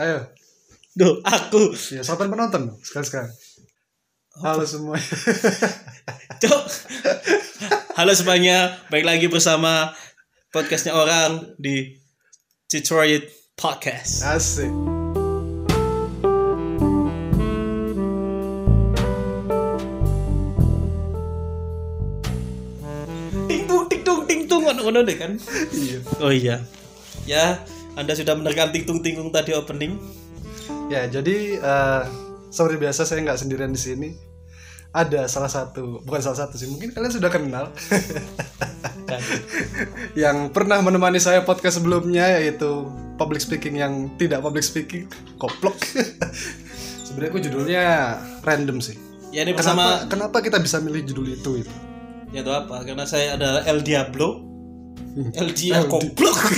Ayo. Duh, aku. Ya, sopan penonton sekarang-sekarang. Halo semua. Cok. Halo semuanya, baik lagi bersama podcastnya orang di Detroit Podcast. Asik. Ting tung ting tung ting tung ngono deh kan. Iya. Oh iya. Ya, Anda sudah mendengarkan ting tung ting tung tadi opening. Ya, jadi eh seperti biasa saya nggak sendirian di sini. Ada salah satu, bukan salah satu sih, mungkin kalian sudah kenal. Yang pernah menemani saya podcast sebelumnya yaitu public speaking yang tidak public speaking. Koplok. Sebenarnya aku judulnya random sih. Ya ini bersama Kenapa, kenapa kita bisa milih judul itu itu? ya itu apa? Karena saya adalah El Diablo. El El Dia Di- Koplok.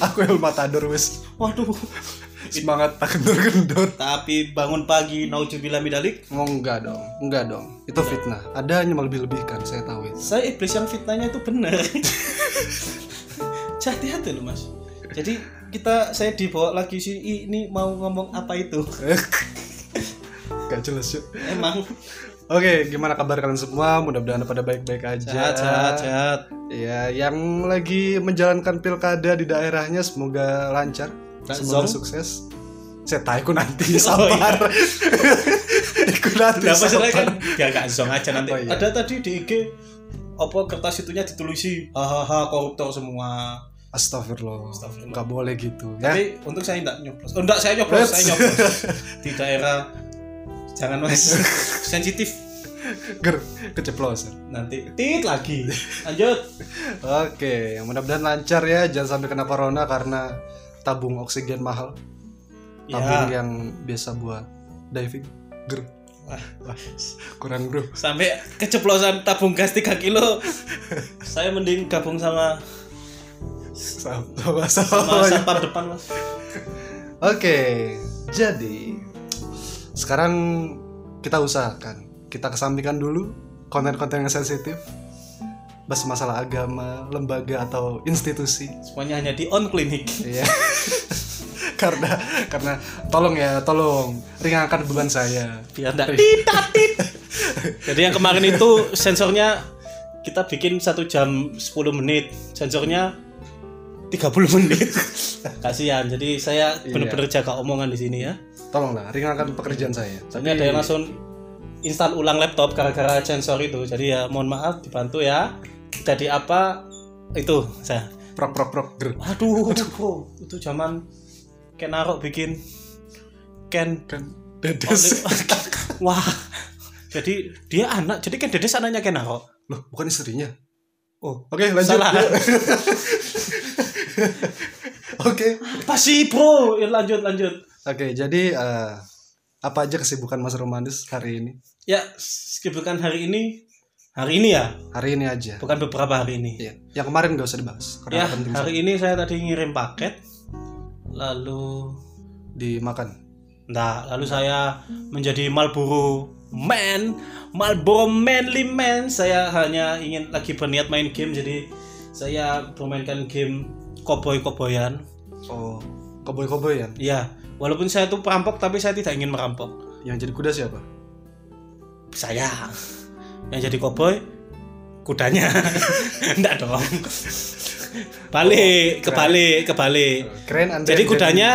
Aku El Matador wes Waduh. semangat tak kendor-kendor. Tapi bangun pagi naujubillah midalik. Oh enggak dong, enggak dong. Itu fitnah. Ada hanya melebih-lebihkan, saya tahu itu. Saya iblis yang fitnahnya itu benar. Hati-hati loh mas. Jadi kita saya dibawa lagi sini ini mau ngomong apa itu? Gak jelas yuk. Emang Oke, gimana kabar kalian semua? Mudah-mudahan pada baik-baik aja. sehat sehat sehat. Ya, yang lagi menjalankan pilkada di daerahnya semoga lancar, Kak semoga Zong? sukses. Saya tahu nanti Oh, sabar. Iku nanti Nah, masalahnya kan sabar. ya gak zong aja nanti. Oh, iya. Ada tadi di IG apa kertas itunya ditulisi hahaha koruptor semua. Astagfirullah. Astagfirullah. Nggak boleh gitu ya. Tapi untuk saya enggak nyoblos. Oh, enggak saya nyoblos, saya nyoblos di daerah jangan mas sensitif Ger, keceplosan. nanti tit lagi. Lanjut. Oke, mudah-mudahan lancar ya, jangan sampai kena corona karena tabung oksigen mahal. Tabung Ya. yang biasa buat diving. Ger, Wah, wah. kurang bro. sampai keceplosan tabung gas 3 kilo saya mending gabung sama Sama, sama satpam depan mas Oke, jadi sekarang kita usahakan kita kesampingkan dulu konten-konten yang sensitif, bahas masalah agama, lembaga atau institusi. semuanya hanya di on clinic Iya. karena karena tolong ya, tolong ringankan beban saya. biar tit jadi yang kemarin itu sensornya kita bikin satu jam 10 menit sensornya 30 menit kasihan jadi saya benar-benar jaga omongan di sini ya Tolonglah ringankan pekerjaan saya. Soalnya ada yang langsung install ulang laptop gara-gara sensor itu. Jadi ya mohon maaf dibantu ya. Jadi apa itu saya. prok prok prok ger. Aduh, bro, itu zaman Ken Arok bikin Ken kan dedes. Wah. Jadi dia anak, jadi Ken Dedes anaknya Ken Arok. Loh, bukan istrinya. Oh, Oke, lanjut. Salah. Oke. apa sih, Bro? Ya lanjut lanjut. Oke, jadi eh, apa aja kesibukan Mas Romanus hari ini? Ya, kesibukan hari ini hari ini ya, Hari ini aja. bukan beberapa hari ini. Iya. Yang kemarin gak usah dibahas Ya, hari ini saya tadi ngirim paket. Lalu dimakan. Nah, lalu saya menjadi Marlboro Man, Marlboro Manly Man. Saya hanya ingin lagi berniat main game, jadi saya bermainkan game koboi-koboyan. Oh, koboi-koboi ya. Iya, walaupun saya tuh perampok, tapi saya tidak ingin merampok. Yang jadi kuda siapa? Saya yang jadi koboi, kudanya. Enggak dong. Balik, kebalik, kebalik. Keren Anda. Jadi kudanya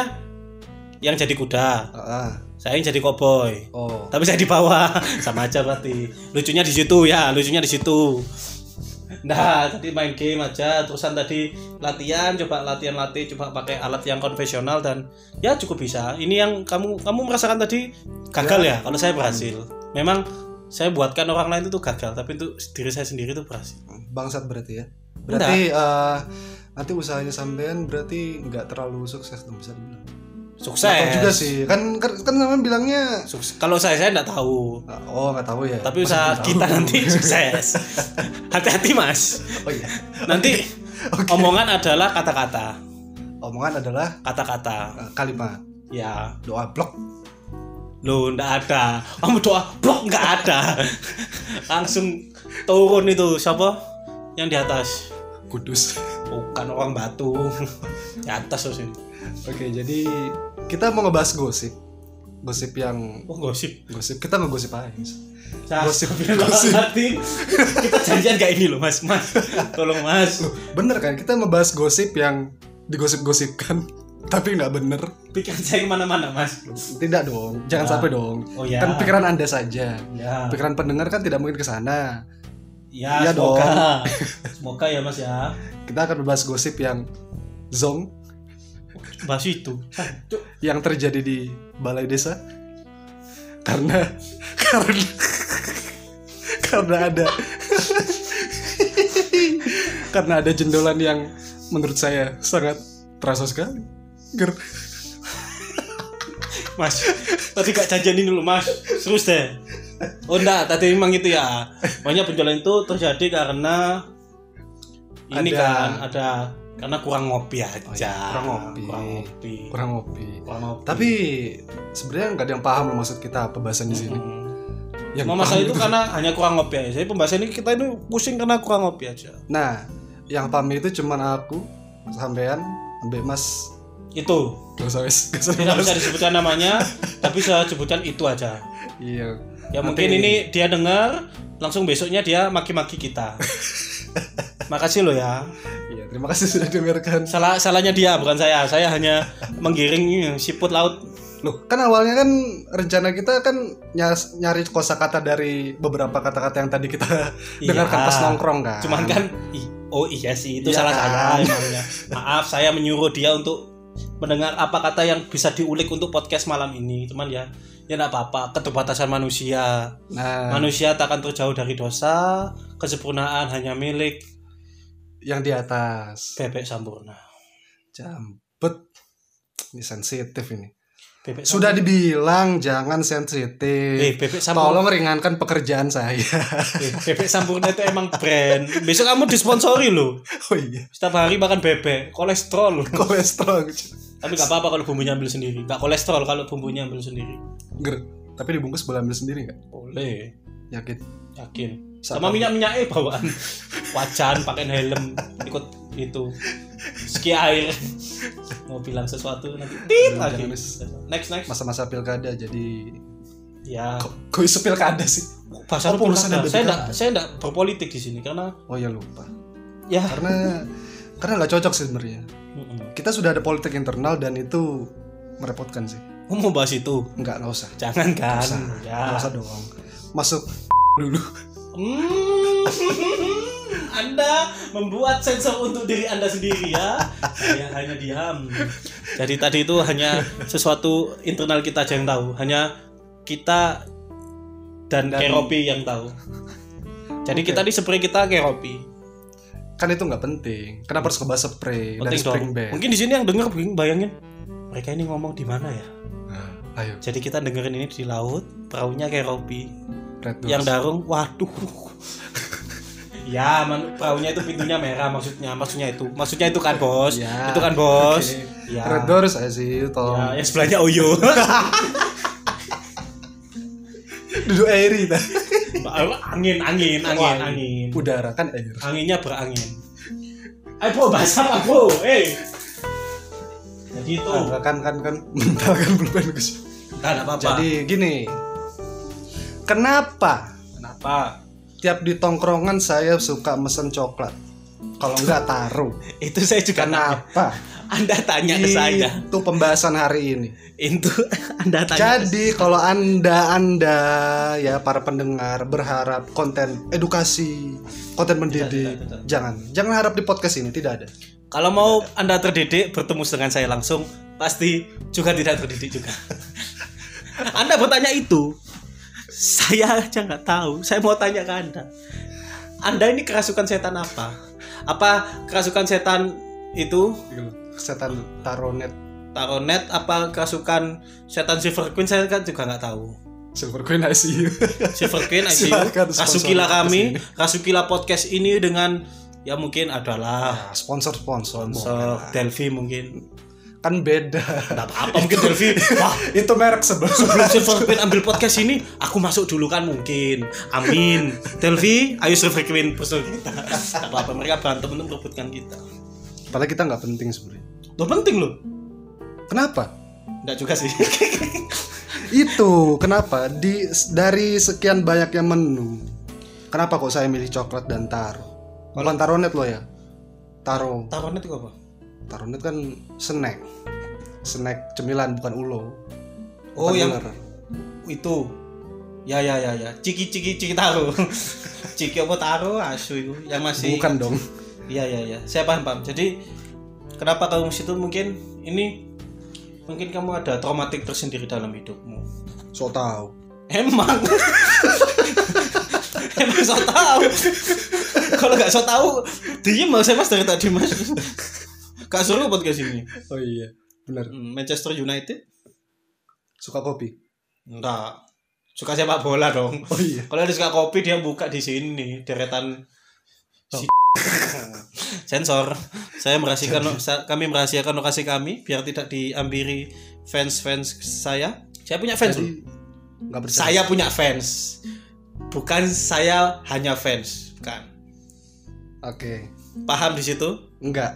yang jadi kuda, Ah, ah. saya yang jadi koboi. Oh. tapi saya di bawah sama aja berarti lucunya di situ ya lucunya di situ nah tadi main game aja. Terusan tadi latihan coba latihan latih coba pakai alat yang konvensional dan ya cukup bisa. Ini yang kamu kamu merasakan tadi gagal ya, kalau saya berhasil. Memang saya buatkan orang lain itu tuh gagal tapi untuk diri saya sendiri itu berhasil. Bangsat berarti ya. Berarti eh, nanti usahanya sampean berarti nggak terlalu sukses bisa dibilang. Sukses. Nggak tahu juga sih. Kan kan, kan bilangnya Sukses. kalau saya saya nggak tahu. Oh, nggak tahu ya. tapi usaha nggak kita tahu? nanti sukses. Hati-hati mas. Oh iya. nanti omongan adalah kata-kata. Omongan adalah kata-kata. eh, kalimat. Ya. Doa blok. lo ndak ada. Kamu doa blok nggak ada. Langsung turun itu. Siapa? Yang di atas. Kudus. bukan orang batu. Di atas terus ini Oke, jadi kita mau ngebahas gosip. Gosip yang Oh gosip. gosip kita ngegosip aja. Gosip. Gosip. Gosip. Kita janjian gak ini loh mas. Mas. Tolong mas. Bener kan? Kita membahas gosip yang digosip-gosipkan tapi nggak bener. Pikiran saya ke mana-mana mas. Tidak dong, jangan Ya. sampai dong. Oh ya. Kan pikiran Anda saja. Ya. Pikiran pendengar kan tidak mungkin ke sana. Ya, Iya semoga. Semoga ya mas ya. Kita akan membahas gosip yang zong Bahas itu. Yang terjadi di balai desa karena karena karena ada karena ada jendolan yang menurut saya sangat terasa sekali Ger. Mas, tadi gak janjian dulu mas. Terus deh. Oh enggak, tadi memang itu ya. Banyak penjualan itu terjadi karena ini Ada- kan ada karena kurang ngopi aja. Oh iya, kurang ngopi. Kurang ngopi. kurang ngopi Kurang ngopi. tapi sebenarnya nggak ada yang paham loh maksud kita pembahasan di sini Hmm. yang Cuma masalah paham itu karena hanya kurang ngopi aja. Jadi pembahasan ini kita itu pusing karena kurang ngopi aja. nah yang paham itu cuman aku sampean ambil mas Itu. gak usah gak usah disebutkan namanya, tapi saya sebutkan itu aja. iya Ya Nanti- mungkin ini dia dengar, langsung besoknya dia maki-maki kita. Makasih loh ya. iya terima kasih sudah dengarkan Salah salahnya dia bukan saya. Saya hanya menggiring siput laut. Loh, kan awalnya kan rencana kita kan nyas- nyari kosakata dari beberapa kata-kata yang tadi kita Iya. dengarkan pas nongkrong kan. Cuman kan oh iya sih itu Iya salah kan? saya emangnya. Maaf saya menyuruh dia untuk mendengar apa kata yang bisa diulik untuk podcast malam ini. Cuman ya ya enggak apa-apa, keterbatasan manusia. Nah, Manusia takkan terjauh dari dosa, kesempurnaan hanya milik yang di atas bebek sampurna. jambet. Ini sensitif ini. Bebek Sudah dibilang jangan Eh, sensitif. bebek sampurna. Tolong ringankan pekerjaan saya. Eh, bebek sampurna itu emang brand. Besok kamu disponsori loh. oh iya, Setiap hari makan bebek, kolesterol loh. kolesterol. Tapi nggak apa-apa kalau bumbunya ambil sendiri. Nggak kolesterol kalau bumbunya ambil sendiri. Ger. Tapi dibungkus boleh ambil sendiri nggak? Boleh, Yakin. yakin. Sama- minyak minyak eh bawaan. Wajan, pakai helm, ikut itu ski air. Mau bilang sesuatu nanti tit lagi. Next next. Masa-masa pilkada jadi Ya. kok, isu pilkada sih? Bahasa Oh, pilkada. ada Saya enggak saya enggak berpolitik di sini karena Oh ya lupa. ya Karena karena nggak cocok sih sebenarnya. Mm-mm. kita sudah ada politik internal dan itu merepotkan sih. Oh, mau bahas itu. Enggak, nggak usah. Jangan kan. Nggak usah. Ya. Nggak usah dong. Masuk dulu. Hmm, anda membuat sensor untuk diri Anda sendiri ya. Saya hanya diam. Jadi tadi itu hanya sesuatu internal kita aja yang tahu. Hanya kita dan, Dan- Keropi yang tahu. Jadi Oke. kita di spray kita Keropi. Kan itu nggak penting. Kenapa harus ngebahas spray dan Penting spring dong. bed? Mungkin di sini yang denger bayangin mereka ini ngomong di mana ya? Ayo, Jadi kita dengerin ini di laut, perahunya. Red Doors. yang darung waduh ya man, perahunya itu pintunya merah maksudnya maksudnya itu maksudnya itu kan bos Ya, itu kan bos oke. ya Red Doors saya sih, tolong. ya yang sebelahnya Oyo Duduk airi dah. angin angin angin Wah, angin Udara kan air. anginnya berangin ayo apa bro eh jadi itu Ah, kan kan kan mental kan belum bagus. kan apa apa Jadi gini. Kenapa kenapa tiap di tongkrongan saya suka mesen coklat? Kalau enggak taruh. itu saya juga nanya. Kenapa? anda tanya ke saya Itu pembahasan hari ini. itu anda tanya Jadi kalau anda anda ya para pendengar berharap konten edukasi, konten mendidik, tidak, tidak. jangan jangan harap di podcast ini tidak ada. Kalau mau Anda terdidik bertemu dengan saya langsung, pasti juga tidak terdidik juga. anda bertanya itu, saya aja nggak tahu. Saya mau tanya ke Anda. Anda ini kerasukan setan apa? Apa kerasukan setan itu Setan taronet Taronet apa kerasukan setan Silver Queen saya kan juga nggak tahu. Silver Queen ICU. Silver Queen ICU, rasukilah kami, rasukilah podcast ini dengan ya mungkin adalah Nah, sponsor sponsor. sponsor. Delphi mungkin. Kan beda. Nggak apa-apa mungkin Delphi. Wah, Itu merek sebelum Silver Queen ambil podcast ini aku masuk dulu kan mungkin amin Delvi ayo Silver Queen bersama kita Nggak apa-apa mereka berantem untuk merebutkan kita Padahal kita nggak penting sebenarnya. lo penting loh Kenapa? Enggak juga sih. Itu kenapa di dari sekian banyaknya menu. Kenapa kok saya milih coklat dan taro? Bukan taronet lo ya? Taro. Taruhannya itu apa? Taronet kan snack. Snack cemilan bukan ulo. Oh, Bukan yang ular. itu. Ya ya ya ya. Ciki ciki ciki taro. ciki apa taro asu itu yang masih Bukan dong. Iya iya iya. Saya paham paham. Jadi kenapa kamu situ mungkin ini mungkin kamu ada traumatik tersendiri dalam hidupmu. So tahu. Emang. Emang so tahu. Kalau nggak so tahu, diem mas saya mas dari tadi mas. Gak seru podcast ini. Oh iya, benar. Hmm, Manchester United? Suka kopi. Enggak. Suka sepak bola dong. Oh iya. Kalau dia suka kopi dia buka di sini deretan si sensor. Saya merahasiakan kami merahasiakan lokasi kami biar tidak diambiri fans-fans saya. Saya punya fans. Jadi. Saya punya fans. Bukan saya hanya fans, bukan. Oke. Paham di situ? Enggak.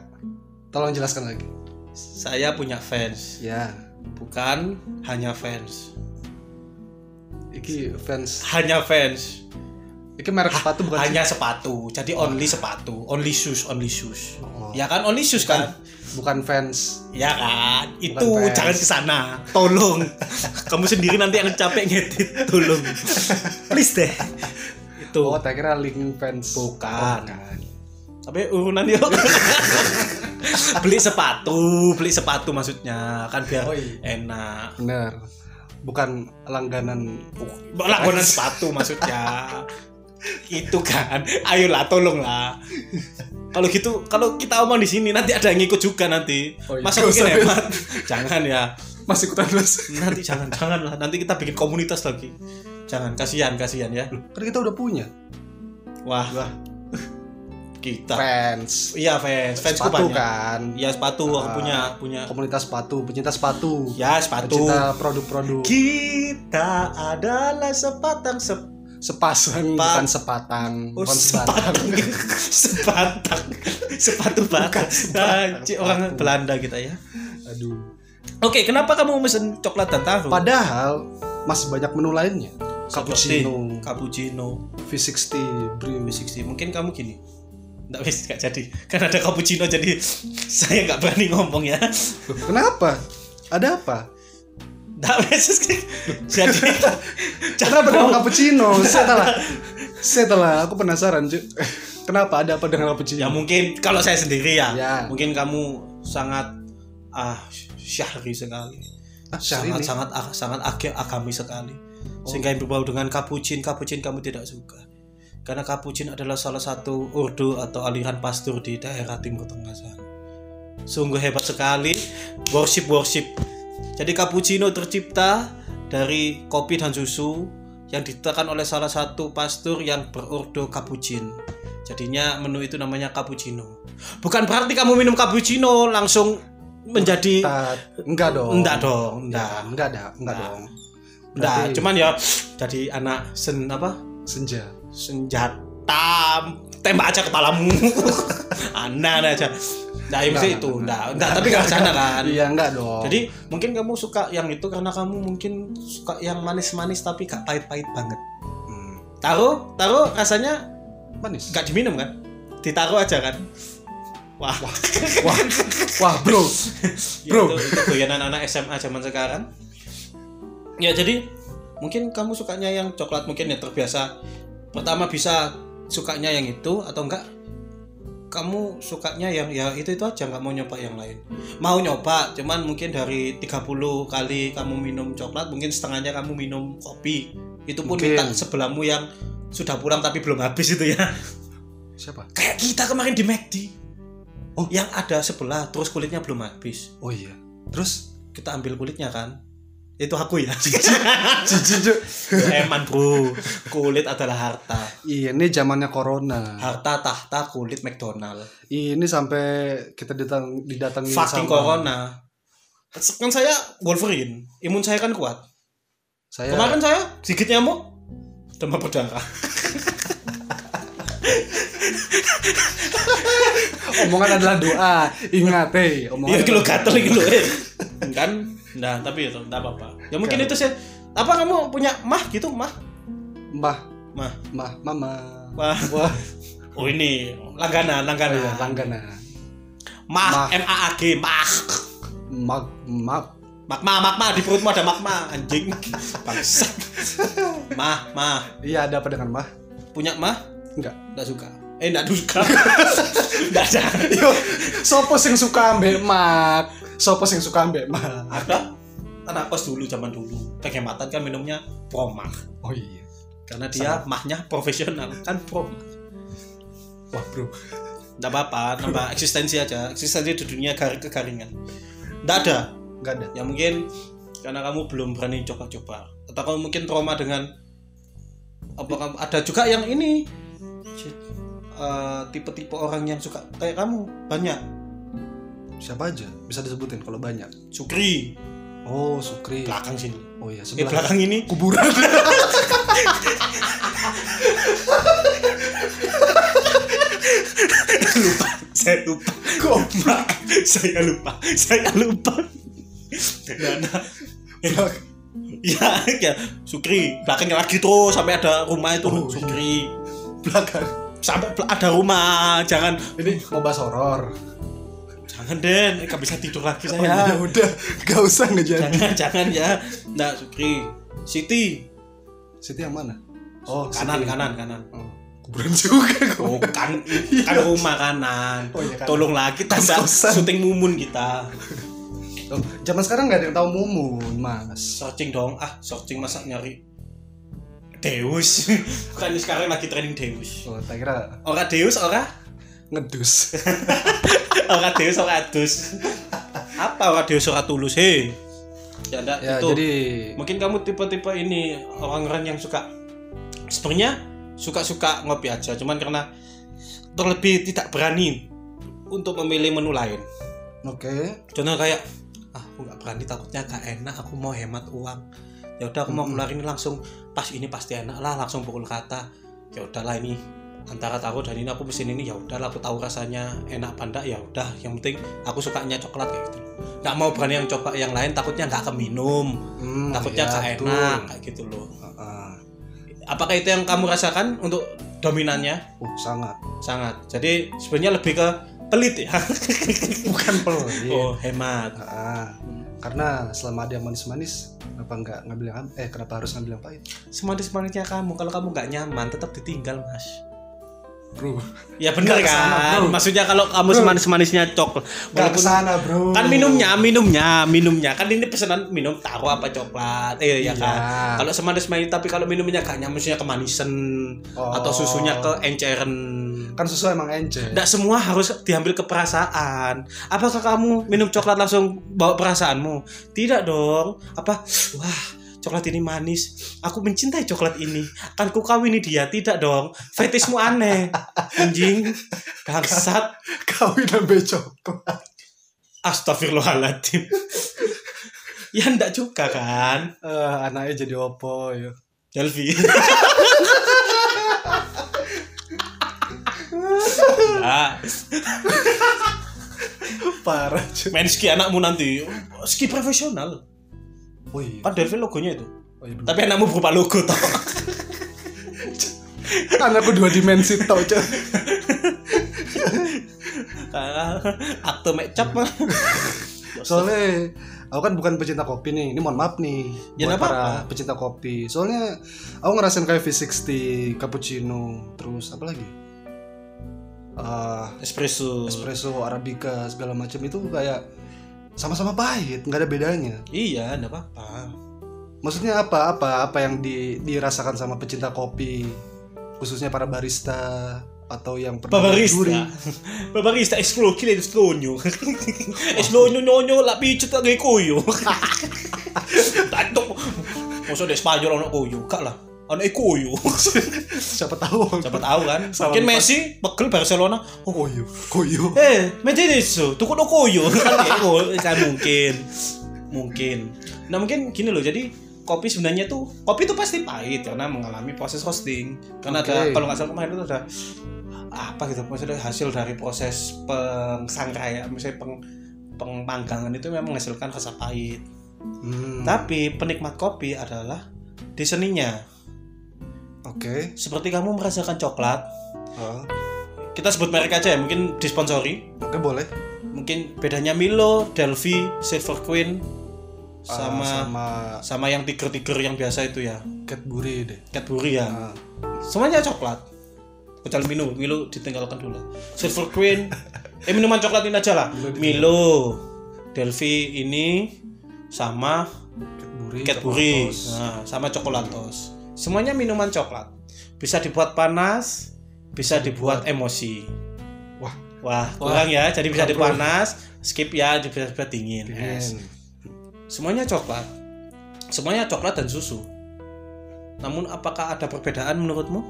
Tolong jelaskan lagi. Saya punya fans, Ya. bukan hanya fans. Iki fans. Hanya fans. Iki merek sepatu bukan sih? hanya sepatu. Jadi only sepatu, only shoes, only shoes. Oh. Ya kan only shoes kan? Bukan fans. Ya kan? Itu fans. jangan ke sana. Tolong. Kamu sendiri nanti yang capek ngedit. Tolong. Please deh. Itu. Oh, tak kira link fans. Bukan. Oh, bukan. Tapi urunan yuk. beli sepatu, beli sepatu maksudnya kan biar Oh, iya. enak. Bener. Bukan langganan. Lakonan sepatu maksudnya. Itu kan. Ayolah tolonglah. Kalau gitu, kalau kita omong di sini nanti ada yang ngikut juga nanti. Oh, iya. Masa mungkin hemat? Jangan ya. Masih ikutan terus. Nanti jangan, jangan lah. Nanti kita bikin komunitas lagi. Jangan, kasihan, kasihan ya. Kan kita udah punya. Wah, kita. Fans. Iya fans, fansku sepatu banyak. kan. Iya sepatu aku Ah. punya punya. Komunitas sepatu, pecinta sepatu. Ya sepatu. Pecinta produk-produk. Kita adalah sepatang sep Sepasang Sepat- bukan sepatang, Oh, bukan sepatang. sepatang. Sepatu banget. sepatang, Nah, orang sepatu. Belanda kita ya. Aduh. Oke, kenapa kamu mesen coklat dan tahu? Padahal masih banyak menu lainnya. Cappuccino, Cappuccino. V60, Brew. V60. Mungkin kamu gini. Nggak wis gak jadi. Kan ada cappuccino jadi saya nggak berani ngomong ya. Kenapa? Ada apa? Nggak wis jadi Kenapa dengan cappuccino? Saya telah, saya telah, aku penasaran, cuy. Kenapa ada apa dengan cappuccino? ya mungkin kalau saya sendiri ya, Ya. mungkin kamu sangat ah syahri sekali. Ah, sangat sangat sangat ag- agami sekali sehingga yang berbau dengan kapucin kapucin kamu tidak suka karena kapucin adalah salah satu urdu atau aliran pastur di daerah timur tengah sana sungguh hebat sekali worship worship jadi cappuccino tercipta dari kopi dan susu yang ditekan oleh salah satu pastur yang berurdu cappuccin jadinya menu itu namanya cappuccino bukan berarti kamu minum cappuccino langsung menjadi enggak dong. Enggak dong, enggak. Ya, enggak ada, enggak Enggak. dong. Nah, Berarti cuman ya jadi anak sen apa? senja. Senjata tembak aja kepalamu. Aneh aja. Nah, ya mesti Enggak, itu. enggak, Enggak, enggak, tapi enggak sana kan. Iya, enggak dong. Jadi mungkin kamu suka yang itu karena kamu mungkin suka yang manis-manis tapi gak pahit-pahit banget. Hmm, Taruh, taruh rasanya manis. gak diminum kan? Ditaruh aja kan? Wah, Wah, wah, bro. Bro. itu, itu goyanan anak SMA zaman sekarang. Ya jadi mungkin kamu sukanya yang coklat mungkin ya terbiasa. Pertama bisa sukanya yang itu atau enggak kamu sukanya yang ya itu itu aja nggak mau nyoba yang lain mau nyoba cuman mungkin dari 30 kali kamu minum coklat mungkin setengahnya kamu minum kopi itu pun Mungkin. minta sebelahmu yang sudah pulang tapi belum habis itu ya Siapa? kayak kita kemarin di McD Oh. yang ada sebelah terus kulitnya belum habis Oh iya. Terus kita ambil kulitnya kan itu aku ya. Cici, eman bro. Kulit adalah harta. Iya, ini zamannya corona. harta tahta kulit McDonald. Ini sampai kita ditang, didatangi fucking sama- corona. Kan saya Wolverine. Imun saya kan kuat. Saya kemarin saya gigit nyamuk. Demam berdarah Omongan adalah doa. Ingat, hei. Omongan Iya kalau adalah gatel gitu eh. Kan nah tapi itu enggak apa-apa. Ya mungkin itu sih apa kamu punya mah gitu mah? Mbah, Mah. mbah, mama. Mah. Wah, Oh ini langganan, langganan. ya, langganan. Mah, Mah. M A A G, mah. Mag, mag. Magma, magma di perutmu ada magma, anjing. Bangsat. Mah, mah. Iya, ada apa dengan mah? Punya mah? Enggak. Enggak suka. Eh, enggak suka. Enggak ada. Yo, sopo sing suka ambek mak? Sopo sing suka ambek mak? Ada anak kos dulu zaman dulu. Penghematan kan minumnya promah. Oh iya. Karena dia mahnya profesional, kan promah. Wah, Bro. Enggak apa-apa, nambah eksistensi aja. Eksistensi di dunia gar kekaringan. Enggak ada. Enggak ada. Ya mungkin karena kamu belum berani coba-coba. Atau kamu mungkin trauma dengan apa kamu ada juga yang ini Eh, tipe-tipe orang yang suka kayak kamu banyak Siapa aja? Bisa disebutin kalau banyak. Sukri Oh, Sukri. belakang sini Oh iya, eh sebelah. belakang ini kuburan. lupa saya lupa Maaf, saya lupa saya lupa Nah, nah. ya ya Sukri belakangnya lagi terus sampai ada rumah itu Oh, iya. Sukri belakang. Sampai ada rumah jangan Ini mau bahas horor. jangan Den nggak bisa tidur lagi Oh, saya ya udah, gak usah ngejadi. jangan jangan ya nah Sukri Siti Siti yang mana? Oh, kanan Siti. kanan kanan Oh, kuburan juga kok. oh kan kan rumah kanan Oh, iya, kanan. tolong lagi Kos-kosan. syuting mumun kita Oh, zaman sekarang nggak ada yang tahu Mumun, Mas. searching dong ah searching masa nyari Deus. Kan sekarang lagi trending Deus. Oh, tak kira. Ora Deus ora? Ngedus. ora Deus ora Adus apa ora Deus ora tulus hei ya enggak ya, itu. jadi mungkin kamu tipe-tipe ini orang-orang yang suka sebenarnya suka-suka ngopi aja cuman karena terlebih tidak berani untuk memilih menu lain. Oke. contoh kayak ah aku nggak berani takutnya gak enak aku mau hemat uang ya udah aku mau Mm-mm. keluarin langsung. Pas ini pasti enak lah langsung pukul kata. Ya udahlah ini antara taruh dan ini aku mesin ini ya udahlah aku tahu rasanya enak enggak ya udah. Yang penting aku sukanya coklat kayak gitu. Nggak mau berani yang coba yang lain takutnya nggak keminum. Hmm, takutnya iya, gak betul. enak kayak gitu loh. Apakah itu yang kamu rasakan untuk dominannya? Uh, sangat. sangat. Jadi sebenarnya lebih ke pelit ya. Bukan pelit. oh hemat. Heeh. Karena selama ada yang manis-manis, kenapa nggak ngambil yang eh kenapa harus ngambil yang pahit? semanis manisnya kamu kalau kamu nggak nyaman tetap ditinggal mas Bro, ya benar ke sana, kan bro. maksudnya kalau kamu Bro. semanis manisnya coklat walaupun ke sana bro. kan minumnya minumnya minumnya kan ini pesanan minum taruh apa coklat eh ya Iya. kan kalau semanis manis tapi kalau minumnya nyaman maksudnya kemanisan Oh. atau susunya ke enceran kan susu emang encer. Tidak semua harus diambil ke perasaan. Apakah kamu minum coklat langsung bawa perasaanmu? Tidak dong. Apa? Wah, coklat ini manis. Aku mencintai coklat ini. Akan ku kawini dia. Tidak dong. Fetismu aneh. Anjing. Bangsat. Kawin sampai coklat. Astagfirullahaladzim. ya enggak juga kan. Eh, anaknya jadi opo ya. Delvi. nah, Parah cuy. main ski anakmu nanti ski profesional Oh iya. kan Delvin logonya itu Oh iya bener. tapi anakmu berupa logo toh Anakku dua dimensi tau cuy. akte make up mah Soalnya aku kan bukan pecinta kopi nih. Ini mohon maaf nih Ya, buat para apa-apa. pecinta kopi. Soalnya aku ngerasain kayak V60, cappuccino, terus apa lagi? Eh, espresso espresso, arabica segala macam itu kayak sama-sama pahit, nggak ada bedanya. iya enggak apa-apa Maksudnya apa? Apa apa yang di, dirasakan sama pecinta kopi, khususnya para barista atau yang pernah Babarista berjuri? Babarista escrow kile escronyo Escronyo nyonyo la picut lagi koyo Tatok Masa ada Spanyol anak koyo Kak lah Anak koyo Siapa tahu? Siapa tahu kan Sama Mungkin. Messi Pegel Barcelona Oh Koyo, koyo. Eh, Medeiros, tuku no koyo. Kan kan mungkin. Mungkin. Nah, mungkin gini loh. Jadi kopi sebenarnya tuh kopi tuh pasti pahit karena mengalami proses roasting. Karena ada Oke. kalau nggak salah kemarin itu ada apa gitu maksudnya hasil dari proses pengsangkaian misalnya peng pengpanggangan itu memang menghasilkan rasa pahit Hmm. tapi penikmat kopi adalah di seninya Oke. seperti kamu merasakan coklat Oh, kita sebut merek aja ya mungkin disponsori. Oke boleh. mungkin bedanya Milo, Delphi, Silver Queen Ah, sama sama sama yang tiger-tiger yang biasa itu ya. Cadbury deh. Cadbury ya. Ah, semuanya coklat. Kecuali Milo Milo ditinggalkan dulu. Silver Queen eh minuman coklat ini aja lah. Milo Delphi ini sama Cadbury. Cadbury. Nah, sama Coklatos semuanya minuman coklat. Bisa dibuat panas bisa dibuat emosi. Wah. wah kurang ya. Jadi bisa dipanas skip ya bisa dibuat dingin. Es. Dingin. semuanya coklat. Semuanya coklat dan susu. Namun apakah ada perbedaan menurutmu?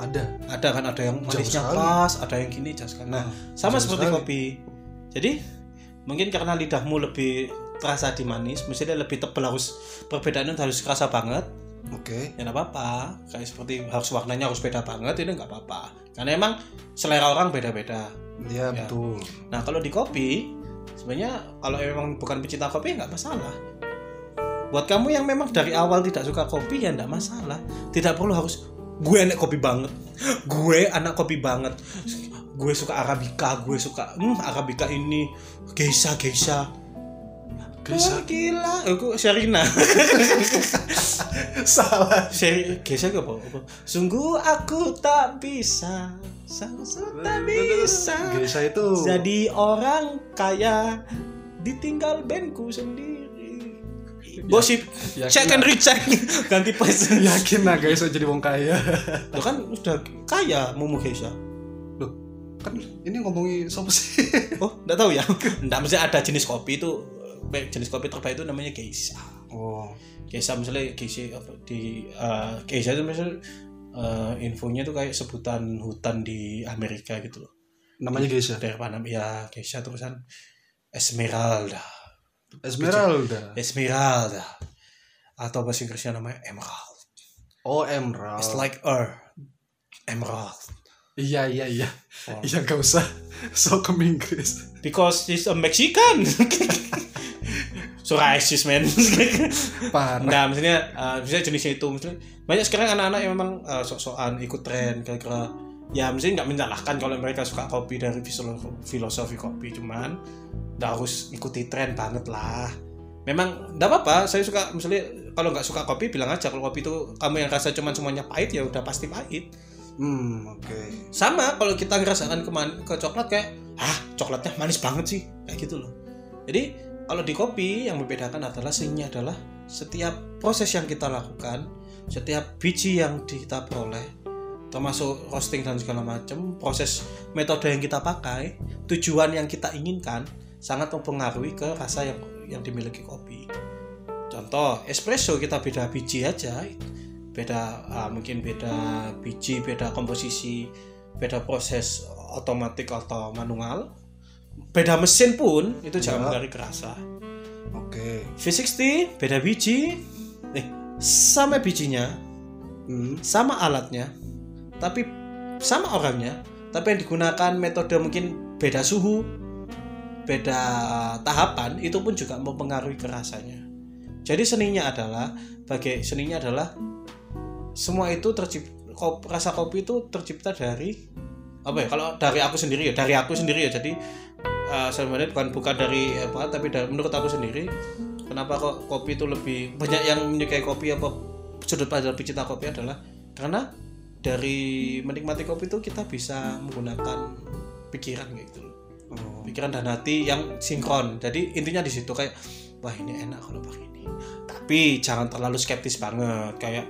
Ada. ada kan? Ada yang manisnya pas ada yang gini jas kan nah Ah, sama jauh seperti sekali. kopi. Jadi mungkin karena lidahmu lebih terasa di manis mestinya lebih tebal harus perbedaannya harus kerasa banget Oke. ya nggak apa-apa. Kayak seperti harus warnanya harus beda banget ini nggak apa-apa. Karena emang selera orang beda-beda. Iya Ya. betul. nah kalau di kopi sebenarnya kalau emang bukan pecinta kopi nggak masalah. Buat kamu yang memang dari awal tidak suka kopi ya nggak masalah. Tidak perlu harus gue anak kopi banget. Gue anak kopi banget. Gue suka arabica gue suka hmm, arabica ini geisha geisha Geisha. Oh, gila aku Sherina Salah. Seri geisha apa? apa? Sungguh aku tak bisa Sungguh tak bisa Geisha itu. Jadi orang kaya Ditinggal bandku sendiri Gosip yakin Check and recheck Ganti pas Yakin lah Geisha jadi wong kaya. Lo kan udah kaya Mumu Loh, kan ini ngomongin siapa sih? Oh enggak tahu ya Enggak mesti ada jenis kopi itu Jenis kopi terbaik itu namanya Geisha Oh, Geisha misalnya Geisha apa di eh, Geisha itu misalnya eh, infonya tuh kayak sebutan hutan di Amerika gitu loh. namanya Geisha. Daerah Panam ya Geisha terusan Esmeralda. Esmeralda. Esmeralda. Atau bahasa Inggrisnya namanya Emerald. Oh, Emerald. It's like Earth. Emerald. Iya, iya, iya. Oh. Iya, gak usah so ke Inggris. Because he's a Mexican. so racist man. Parah. Nah, maksudnya uh, misalnya jenisnya itu. Misalnya banyak sekarang anak-anak yang memang uh, sok-sokan ikut tren kira-kira ya misalnya nggak menyalahkan kalau mereka suka kopi dari filosofi, kopi. Cuman nggak harus ikuti tren banget lah. Memang nggak apa-apa. Saya suka misalnya kalau nggak suka kopi bilang aja kalau kopi itu kamu yang rasa cuman semuanya pahit ya udah pasti pahit. Hmm, oke. sama kalau kita ngerasakan ke, ke coklat kayak ah coklatnya manis banget sih. Kayak gitu loh. Jadi kalau di kopi yang membedakan adalah seninya adalah setiap proses yang kita lakukan setiap biji yang kita peroleh termasuk roasting dan segala macam proses metode yang kita pakai tujuan yang kita inginkan sangat mempengaruhi ke rasa yang yang dimiliki kopi. Contoh espresso kita beda biji aja beda ah, mungkin beda biji beda komposisi beda proses otomatik atau manual beda mesin pun itu jangan Ya. mempengaruhi ke rasa Oke. V60 beda biji eh sama bijinya Hmm. sama alatnya tapi sama orangnya tapi yang digunakan metode mungkin beda suhu beda tahapan itu pun juga mempengaruhi ke rasanya jadi seninya adalah bagai seninya adalah semua itu tercipta rasa kopi itu tercipta dari apa ya kalau dari aku sendiri ya dari aku sendiri ya jadi eh, sebenarnya bukan bukan dari apa tapi dari, menurut aku sendiri kenapa kok kopi itu lebih banyak yang menyukai kopi apa sudut pandang pecinta kopi adalah karena dari menikmati kopi itu kita bisa menggunakan pikiran gitu. Oh. pikiran dan hati yang sinkron jadi intinya di situ kayak wah ini enak kalau pakai ini tapi jangan terlalu skeptis banget kayak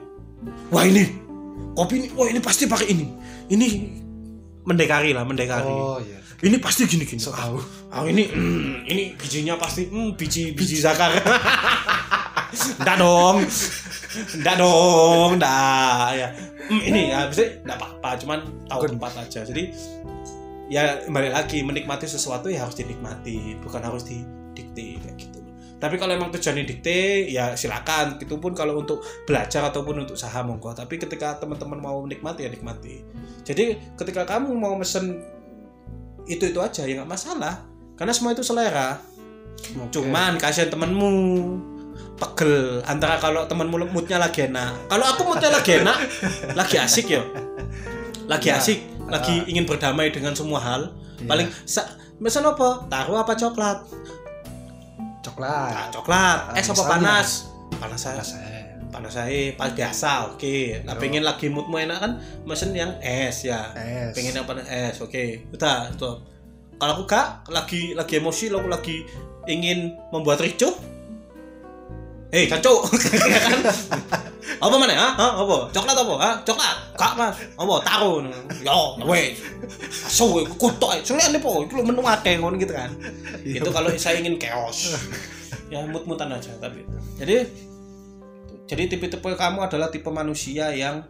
wah ini kopi ini wah ini pasti pakai ini ini mendekari lah mendekari Oh, iya. Ini pasti gini gini. So ah, tahu. ah, ini mm, ini bijinya pasti mm, biji biji zakar. Ndak dong. Ndak dong ndak ya. Mm, ini ya bisa ndak apa-apa cuman tahu tempat aja. Jadi ya balik lagi menikmati sesuatu ya harus dinikmati bukan harus didikte kayak gitu. Tapi kalau emang tujuannya dikte ya silakan. Itu pun kalau untuk belajar ataupun untuk saham monggo. Tapi ketika teman-teman mau menikmati ya nikmati. Jadi ketika kamu mau mesen itu itu aja ya nggak masalah. Karena semua itu selera. Oke. cuman kasihan temenmu. Pegel antara kalau temenmu moodnya lagi enak. Kalau aku moodnya lagi enak lagi asik ya. Lagi Nah, asik lagi ingin berdamai dengan semua hal. Paling sa mesen apa? Taruh apa coklat? Coklat. Nah, coklat. Ah, es apa misalnya. panas? Panas saya. Panas saya pas biasa oke. Nah Yo. pengen lagi moodmu enak kan mesen yang es ya. Es. Pengen yang panas es oke. Udah itu. Kalau aku gak lagi lagi emosi lo aku lagi ingin membuat ricuh. Eh cancuk Ya kan? Apa mana ha? ha? apa? Coklat apa? Ha? coklat? Kak mas. Apa? Taruh yo wes aso kutok soalnya ane po itu lo menu akeh ngono gitu kan. Iya. itu kalau saya ingin chaos. Ya mut-mutan aja tapi. Jadi jadi tipe-tipe kamu adalah tipe manusia yang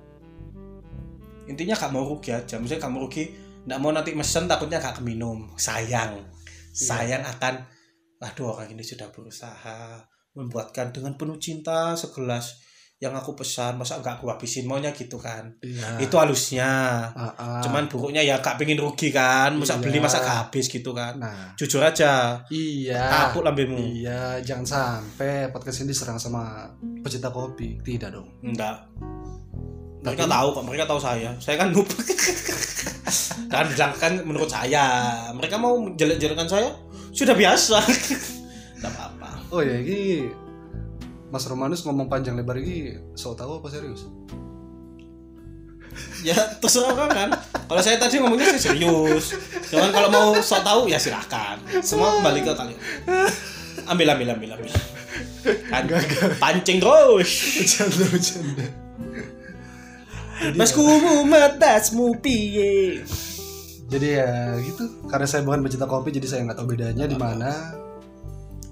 intinya gak mau rugi aja. Misalnya kamu rugi nggak mau nanti mesen takutnya gak keminum. Sayang. Sayang akan aduh orang ini sudah berusaha membuatkan dengan penuh cinta segelas yang aku pesan masa nggak aku habisin maunya gitu kan? Iya. itu halusnya. Ah, ah. cuman buruknya ya gak pengen rugi kan? Masa Iya. beli masa gak habis gitu kan? Nah. Jujur aja. Iya. Kapuk lambemu. Iya jangan sampai podcast ini diserang sama pecinta kopi. Tidak dong. Enggak mereka tahu kok mereka tahu saya. Saya kan noob bilang kan menurut saya mereka mau jelek-jelekan saya? Sudah biasa. Enggak apa-apa. Oh ya ini Mas Romanus ngomong panjang lebar ini so tahu apa serius? Ya terserah orang kan. Kalau saya tadi ngomongnya sih serius. Cuman kalau mau sok tahu ya silahkan. Semua kembali ke kalian. Ambil ambil ambil ambil. Kan pancing terus. Bercanda bercanda. Masku matasmu piye? Jadi ya gitu. Karena saya bukan pecinta kopi jadi saya nggak tahu bedanya di mana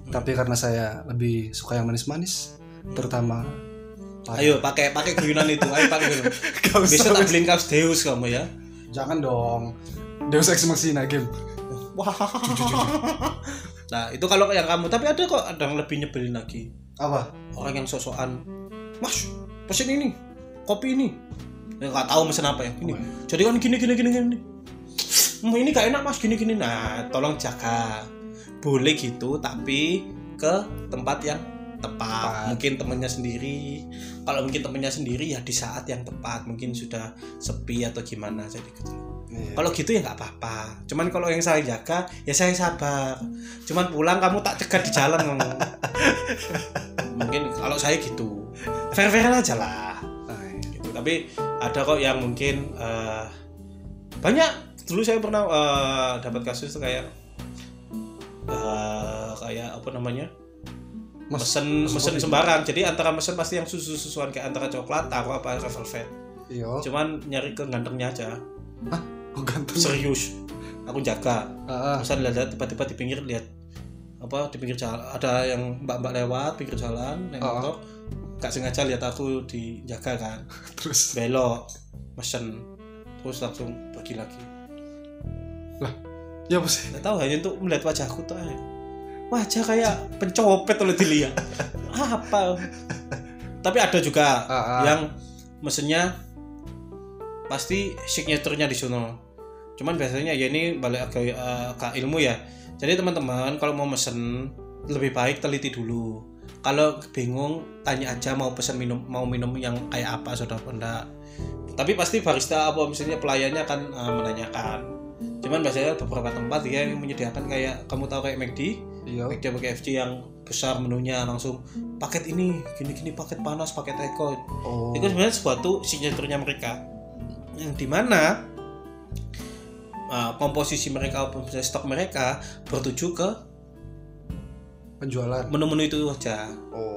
tapi karena saya lebih suka yang manis-manis terutama pahit. ayo pakai pakai guyunan itu. Ayo pakai guyunan. Besok tak beliin kaos Deus kamu ya? Jangan dong. Deus Ex Machina game wah. Nah itu kalau yang kamu. Tapi ada kok ada yang lebih nyebelin lagi. Apa? Orang yang sosokan mas pesen ini kopi ini. Ya nggak tahu mesen apa ya ini. Jadi kan gini gini gini gini. Hmm, ini gak enak mas. Gini gini. Nah tolong jaga boleh gitu tapi ke tempat yang tepat. Tepat. mungkin temennya sendiri. Kalau mungkin temennya sendiri ya di saat yang tepat. Mungkin sudah sepi atau gimana jadi gitu. Iya. kalau gitu ya nggak apa-apa. Cuman kalau yang saya jaga ya saya sabar. Cuman pulang kamu tak cegat di jalan kamu mungkin kalau saya gitu. Fair fair aja lah. Nah, iya. gitu. Tapi ada kok yang mungkin eh, banyak. Dulu saya pernah eh, dapat kasus tuh kayak eh, kayak apa namanya? Mas- mesen mesen sembarang. Jadi antara mesen pasti yang susu susuan kayak antara coklat taruh apa red velvet iya. Cuman nyari ke gantengnya aja. Kok ganteng? Serius. Aku jaga. Ah. Masa lihat tiba-tiba di pinggir lihat apa di pinggir jalan ada yang mbak-mbak lewat pinggir jalan naik Oh. motor. Gak sengaja lihat aku dijaga kan. Terus? Belok mesen. Terus langsung pergi lagi ya apa sih? Nggak tahu hanya untuk melihat wajahku tuh aja. wajah kayak pencopet kalau dilihat. Apa? Tapi ada juga Ah, ah. yang mesennya pasti signaturenya di sono. Cuman biasanya ya ini balik ke, eh, ke ilmu ya. Jadi teman-teman kalau mau mesen lebih baik teliti dulu. Kalau bingung tanya aja mau pesan minum mau minum yang kayak apa sudah apa enggak. Tapi pasti barista apa misalnya pelayannya akan eh, menanyakan cuman biasanya beberapa tempat dia yang menyediakan kayak kamu tahu kayak McD iya. McD apa KFC yang besar menunya langsung paket ini gini-gini paket panas paket eko. Oh. Itu sebenarnya suatu signaturnya mereka. Yang di mana uh, komposisi mereka atau stok mereka bertuju ke penjualan. menu-menu itu aja. Oh.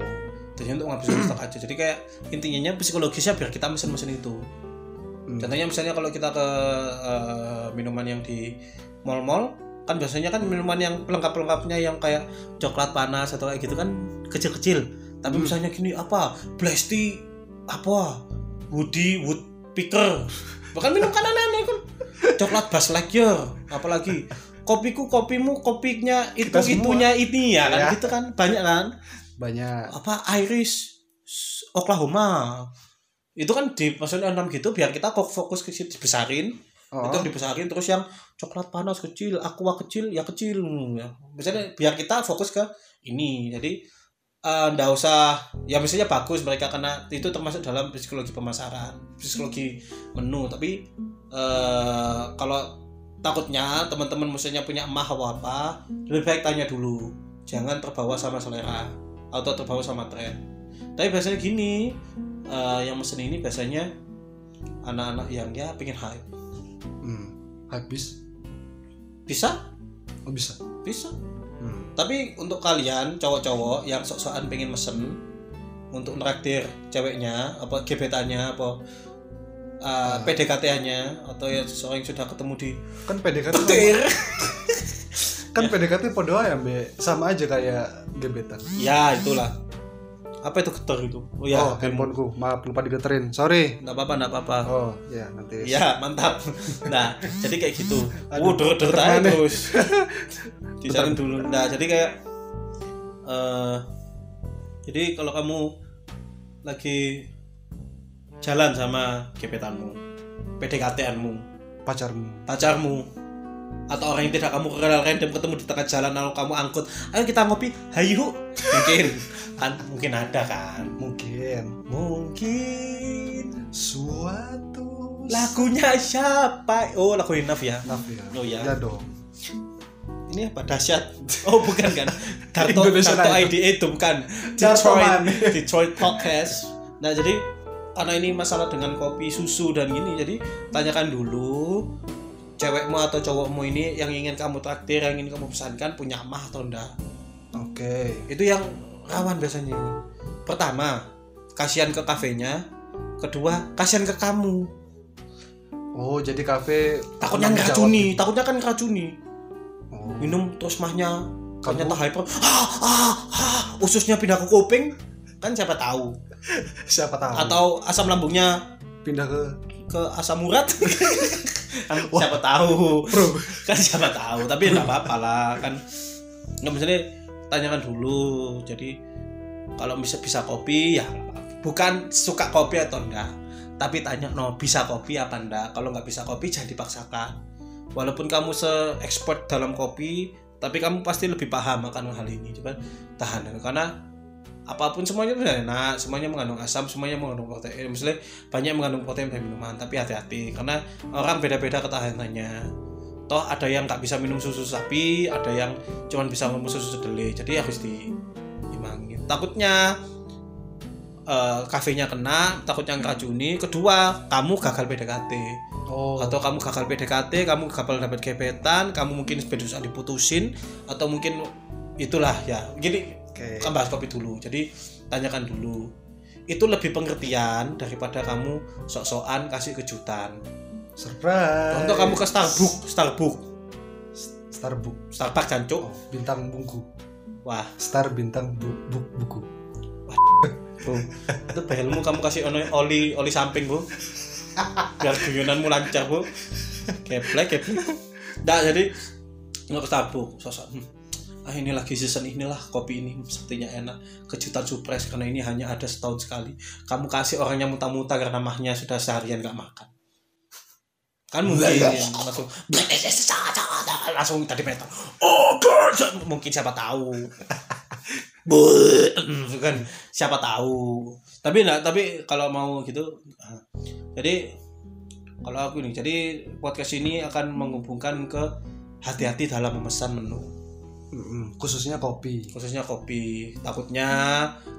Jadi untuk ngabisin stok aja. Jadi kayak intinya psikologisnya biar kita mesen-mesen itu. Contohnya misalnya kalau kita ke uh, minuman yang di mall-mall kan biasanya kan minuman yang pelengkap-pelengkapnya yang kayak coklat panas atau kayak gitu kan kecil-kecil. Tapi Hmm. misalnya gini apa? Blasty apa? Woody Wood Picker bahkan minum kan aneh-aneh kan. Coklat Buzz Lightyear apalagi. Kopiku kopimu kopinya itu Kita semua. itunya ini ya kan? Ya. gitu kan? Banyak kan? Banyak. Apa? Irish Oklahoma itu kan di maksudnya enam gitu biar kita kok fokus ke situ dibesarin. Oh, itu dibesarin terus yang coklat panas kecil aqua kecil ya kecil. Ya misalnya biar kita fokus ke ini. Jadi eh, ndak usah ya misalnya bagus mereka karena itu termasuk dalam psikologi pemasaran psikologi menu. Tapi eh kalau takutnya teman-teman misalnya punya emah atau apa lebih baik tanya dulu. Jangan terbawa sama selera atau terbawa sama tren. Tapi biasanya gini eh, yang mesen ini biasanya anak-anak yang ya pengen hype. Hmm, habis bisa? Oh bisa? Bisa. Hmm. tapi untuk kalian cowok-cowok yang sok-sokan pengen mesen untuk neraktir ceweknya apa gebetannya apa uh, PDKT-nya atau ya seseorang yang sudah ketemu di kan PDKT petir. Kan PDKT podo ya be. Sama aja kayak gebetan. Ya itulah apa itu getar itu? Oh ya oh handphoneku. Maaf lupa digeterin. Sorry. Nggak apa-apa nggak apa-apa. Oh ya nanti. Ya mantap. Nah jadi kayak gitu. Aduh, uh der der der aja terus. Disalin dulu. Nah jadi kayak eh jadi kalau kamu lagi jalan sama gebetanmu PDKT-anmu pacarmu. Pacarmu atau orang yang tidak kamu kenal random ketemu di tengah jalan lalu kamu angkut ayo kita ngopi hayu mungkin. Kan mungkin ada kan? Mungkin. Mungkin. Suatu lagunya siapa? Oh lagu Enough ya? Maaf ya? Oh, ya. ya dong. Ini apa? Dahsyat. Oh bukan kan? Kartu Indonesian kartu Idol. ID itu bukan. Detroit. Detroit podcast. Nah jadi karena ini masalah dengan kopi susu dan gini jadi tanyakan dulu cewekmu atau cowokmu ini yang ingin kamu traktir yang ingin kamu pesankan punya mah atau enggak oke. Itu yang rawan biasanya. Pertama kasihan ke kafenya. Kedua kasihan ke kamu. Oh jadi kafe takutnya ngeracuni takutnya kan ngeracuni. Oh. minum terus mahnya Kamu- ternyata hyper. Ah, ah, ah, ususnya pindah ke kuping. Kan siapa tahu. Siapa tahu. Atau asam lambungnya pindah ke ke asam urat. Kan siapa tahu. Bro. Kan siapa tahu tapi nggak apa-apa lah kan. Nggak misalnya tanyakan dulu. Jadi kalau bisa bisa kopi ya bukan suka kopi atau enggak tapi tanya no bisa kopi apa enggak kalau nggak bisa kopi jangan dipaksakan. Walaupun kamu se expert dalam kopi tapi kamu pasti lebih paham akan hal ini coba tahan. Karena apa pun semuanya itu enak semuanya mengandung asam semuanya mengandung protein. Misalnya banyak mengandung protein dari minuman tapi hati-hati karena orang beda-beda ketahanannya. Toh ada yang nggak bisa minum susu sapi ada yang cuma bisa minum susu kedelai jadi harus diimangin takutnya eh, kafenya kena takutnya ngeracuni kedua kamu gagal PDKT oh. Atau kamu gagal PDKT kamu gagal dapat gebetan kamu mungkin berusaha diputusin atau mungkin itulah ya. Gini oke. Kan bahas kopi dulu. Jadi tanyakan dulu. Itu lebih pengertian daripada kamu sok-sokan kasih kejutan. Surprise. Contoh kamu ke Starbucks. Starbucks. Starbucks. Starbucks jancuk. Oh, bintang bungku. Wah. Star bintang bu, bu, buku. Bro itu belmu kamu kasih ono oli oli samping bu. Biar guyonanmu lancar bu. Keplek keplek nah jadi nggak ke Starbucks. Sosok hmm, ah ini lagi season inilah kopi ini sepertinya enak. Kejutan surprise karena ini hanya ada setahun sekali. Kamu kasih orang yang muta-muta karena mahnya sudah seharian nggak makan. Kan mungkin langsung langsung tadi meter oh God. mungkin siapa tahu. Bukan siapa tahu. Tapi enggak tapi kalau mau gitu ah. jadi kalau aku nih jadi podcast ini akan menghubungkan ke hati-hati dalam memesan menu khususnya kopi. Khususnya kopi. Takutnya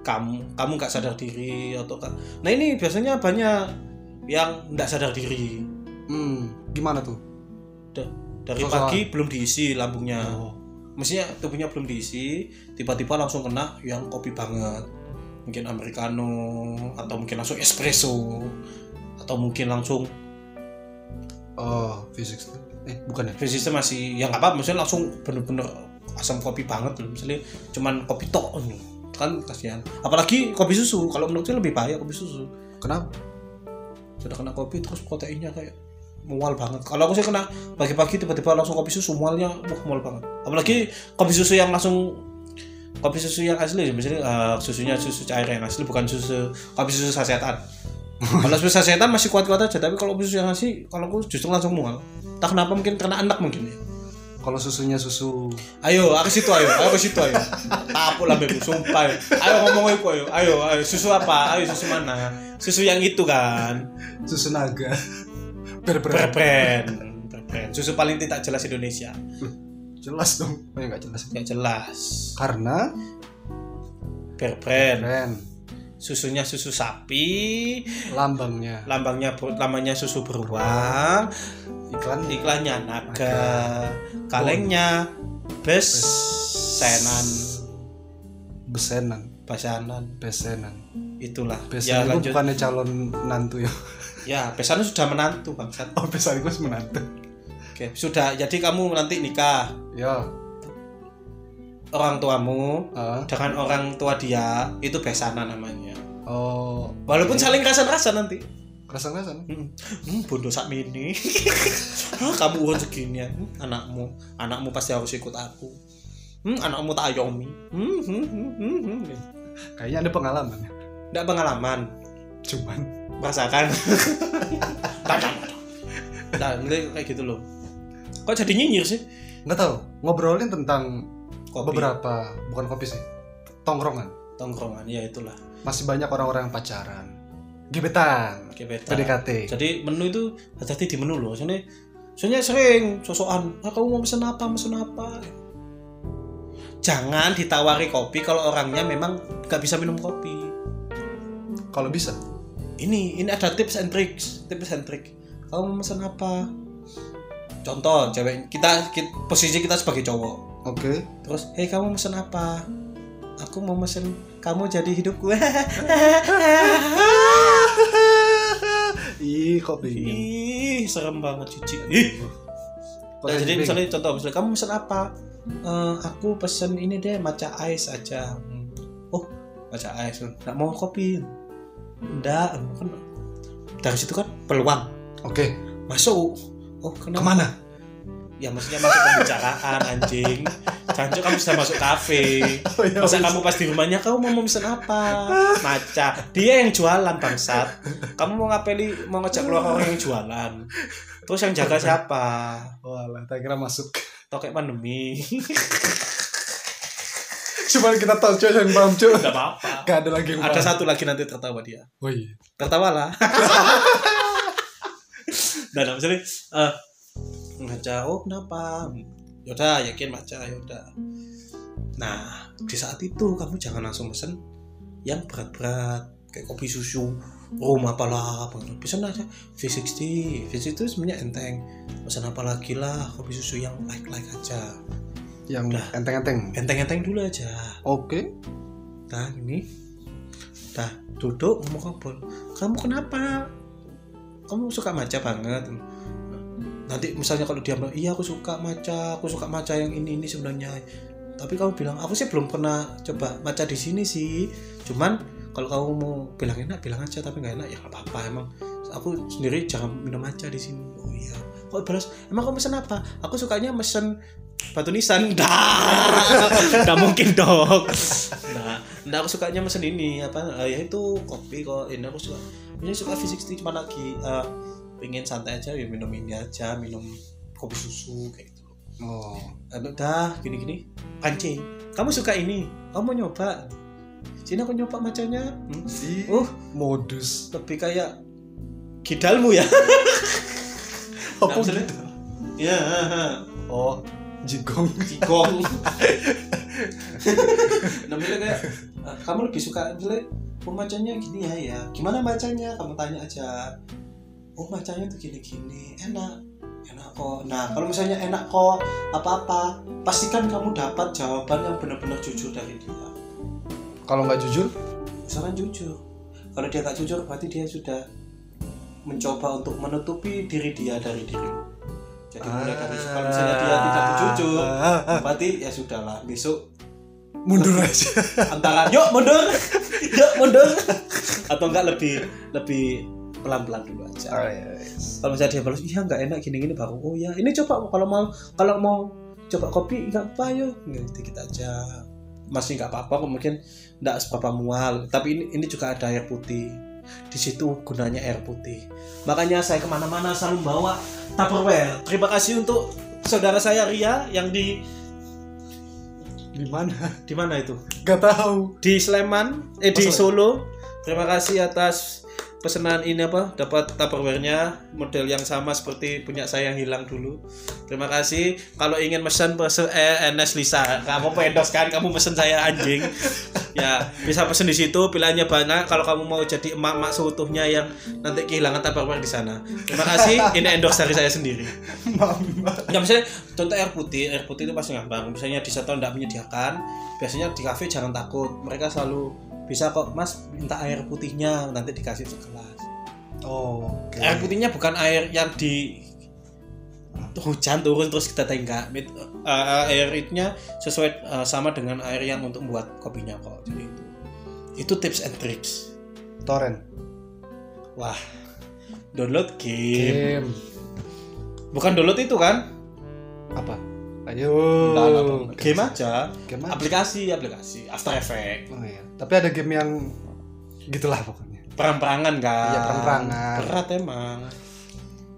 kamu kamu nggak sadar diri atau ka- nah ini biasanya banyak yang nggak sadar diri. Hmm gimana tuh? Da- dari Sosokan. pagi belum diisi lambungnya. Oh. Mestinya tubuhnya belum diisi tiba-tiba langsung kena yang kopi banget. Mungkin americano atau mungkin langsung espresso atau mungkin langsung oh fisik eh bukan ya? Fisiknya masih ya nggak apa maksudnya langsung bener-bener asam kopi banget loh. Misalnya cuman kopi tok ini kan kasihan. Apalagi kopi susu kalau menurut saya lebih bahaya kopi susu. Kenapa? Sudah kena kopi terus proteinnya kayak mual banget. Kalau aku sih kena pagi-pagi tiba-tiba langsung kopi susu mualnya wah mual banget. Apalagi kopi susu yang langsung kopi susu yang asli misalnya eh, susunya susu cair yang asli bukan susu kopi susu sasetan. Kalau susu sasetan masih kuat-kuat aja tapi kalau kopi susu yang asli kalau aku justru langsung mual. Tak kenapa mungkin karena anak mungkin ya Kalau susunya susu ayo aku situ ayo ke situ ayo tapuk lah bebek sumpah ayo. ayo ngomong aku ayo ayo ayo susu apa ayo susu mana susu yang itu kan susu naga. Berbrand. Susu paling tidak jelas Indonesia. Jelas dong. Oh, ya nggak jelas. Yang jelas. Karena keren Susunya susu sapi, lambangnya lambangnya lambangnya susu beruang, iklan iklannya naga, kalengnya besenan, besenan, basanan. besenan. Itulah. Besenan ya itu lanjut. bukannya calon menantu ya. Ya, besanan sudah menantu, Bangsat. Oh, besan gue menantu. Oke, sudah. Jadi kamu nanti nikah Ya. Orang tuamu Ah. dengan orang tua dia itu besanan namanya. Oh, Walaupun saling rasa-rasa nanti. kerasa-kerasa. Hmm, hmm bodoh sak mini. Hah, kamu urut segini ya. Hmm, anakmu, anakmu pasti harus ikut aku. Hmm, anakmu tak ayomi. Hmm, hmm, hmm, hmm, hmm. Kayaknya ada pengalaman ya. Nggak pengalaman, Cuman merasakan. Nah, ini kayak gitu loh. Kok jadi nyinyir sih? nggak tahu ngobrolin tentang Kopi, beberapa bukan kopi sih tongkrongan tongkrongan, ya itulah. masih banyak orang-orang yang pacaran gebetan Gebetan. PDKT Jadi menu itu hati-hati di menu loh. Soalnya, soalnya sering sosokan. Ah, kamu mau pesen apa? Pesen apa? Jangan ditawari kopi kalau orangnya memang nggak bisa minum kopi. kalau bisa Ini, ini ada tips and tricks, tips and trick. Kamu mau pesen apa? Contoh, cewek kita, kita posisi kita sebagai cowok. Oke Terus, hei kamu pesen apa? Aku mau pesen kamu jadi hidupku. ih kok bingung Ih, serem banget cici. Ih, Nah, jadi misalnya contoh misalnya kamu pesen apa? Eh, aku pesen ini deh matcha ice aja. Hmm. Oh, matcha ice. Nggak mau kopi. Enggak, kan dari situ kan peluang oke masuk. Oh, kenapa? ke mana Ya maksudnya masuk pembicaraan anjing. Jangan kamu sudah masuk kafe. oh, ya, Masa kamu pas di rumahnya kamu mau pesen apa? Matcha. Dia yang jualan bangsat. Kamu mau ngapeli mau ngajak keluar orang yang jualan. Terus yang jaga siapa? Walah, tak kira masuk Tokek pandemi. cuma kita tahu cuy yang paham cuy Gak apa-apa. gak ada lagi Ada paham. satu lagi nanti tertawa dia. oh iya Tertawalah. nah, nah, misalnya eh ngaca, oh kenapa? Yaudah, yakin maca, yaudah. Nah, di saat itu kamu jangan langsung pesen yang berat-berat kayak kopi susu rum apalah apa pesan aja V60 V60 itu sebenarnya enteng. Pesan apa lagi lah kopi susu yang like like aja. Yang Udah. enteng-enteng? Enteng-enteng dulu aja. Oke. Nah ini. Dah duduk ngomong ngobrol. Kamu kenapa? Kamu suka maca banget Nanti misalnya kalau dia bilang Iya aku suka maca Aku suka maca yang ini ini sebenarnya. Tapi kamu bilang Aku sih belum pernah coba maca di sini sih. Cuman kalau kamu mau bilang enak bilang aja tapi nggak enak ya nggak apa-apa emang. Aku sendiri jangan minum maca di sini. Oh iya. Kok balas? Emang kamu pesen apa? Aku sukanya mesen batu nisan. Dah. Mungkin dong. Nah nah aku sukanya mesen ini apa eh, ya itu kopi kok. Ini aku suka. Ini suka V60 cuma lagi eh, pengen santai aja ya minum ini aja minum kopi susu kayak gitu. Oh. Eh, udah gini gini pancing kamu suka ini? Kamu mau nyoba? Sini aku nyoba macanya. Hmm. Ih, uh modus. Lebih kayak kidalmu ya. Apa Nah, gitu? Ya oh. Jigong. Jigong. Namanya kayak eh, kamu lebih suka misalnya pembacanya gini ya ya. Gimana bacanya? Kamu tanya aja. Oh bacanya tuh gini-gini, enak. Enak kok. Nah, kalau misalnya enak kok apa-apa, pastikan kamu dapat jawaban yang benar-benar jujur dari dia. kalau nggak jujur Misalkan jujur. Kalau dia gak jujur, berarti dia sudah mencoba untuk menutupi diri dia dari dirimu. Jadi mulai dari kalau misalnya dia tidak jujur, berarti ya sudahlah besok mundur aja antara yuk mundur yuk mundur atau enggak lebih lebih pelan-pelan dulu aja. Oh, yes. kalau misalnya dia balas iya nggak enak gini-gini baru oh ya ini coba kalau mau kalau mau coba kopi nggak apa yuk nggak dikit aja. Masih nggak apa-apa mungkin nggak seberapa mual. Tapi ini ini juga ada air putih. Di situ gunanya air putih. Makanya saya ke mana-mana selalu bawa Tupperware. Terima kasih untuk saudara saya Ria yang di Di mana? di mana itu? Gak tahu. di Sleman eh di Solo. Terima kasih atas pesanan ini apa dapat tupperware-nya model yang sama seperti punya saya yang hilang dulu. Terima kasih. Kalau ingin pesan pesen eh, Enes Lisa kamu pendos kan? Kamu pesen saya anjing. Ya bisa pesen di situ pilihannya banyak. Kalau kamu mau jadi emak-emak seutuhnya yang nanti kehilangan tupperware di sana. Terima kasih. Ini endorse dari saya sendiri. Ya misalnya contoh air putih, air putih itu pasti gampang. Misalnya di setel tidak menyediakan, biasanya di kafe jangan takut. Mereka selalu bisa kok Mas minta air putihnya nanti dikasih segelas. Oh, oke. Air putihnya bukan air yang di hujan turun terus kita tenggak. Mit- eh, air itunya sesuai eh, sama dengan air yang untuk membuat kopinya kok. Jadi itu. Itu tips and tricks. Torrent. Wah. Download game. Game. Bukan download itu kan? Apa? Ayo. Game aja. Game apa? Aplikasi, aplikasi. After Effects. Oh iya. Tapi ada game yang gitulah pokoknya. perang-perangan kan Iya, perang-perangan. berat emang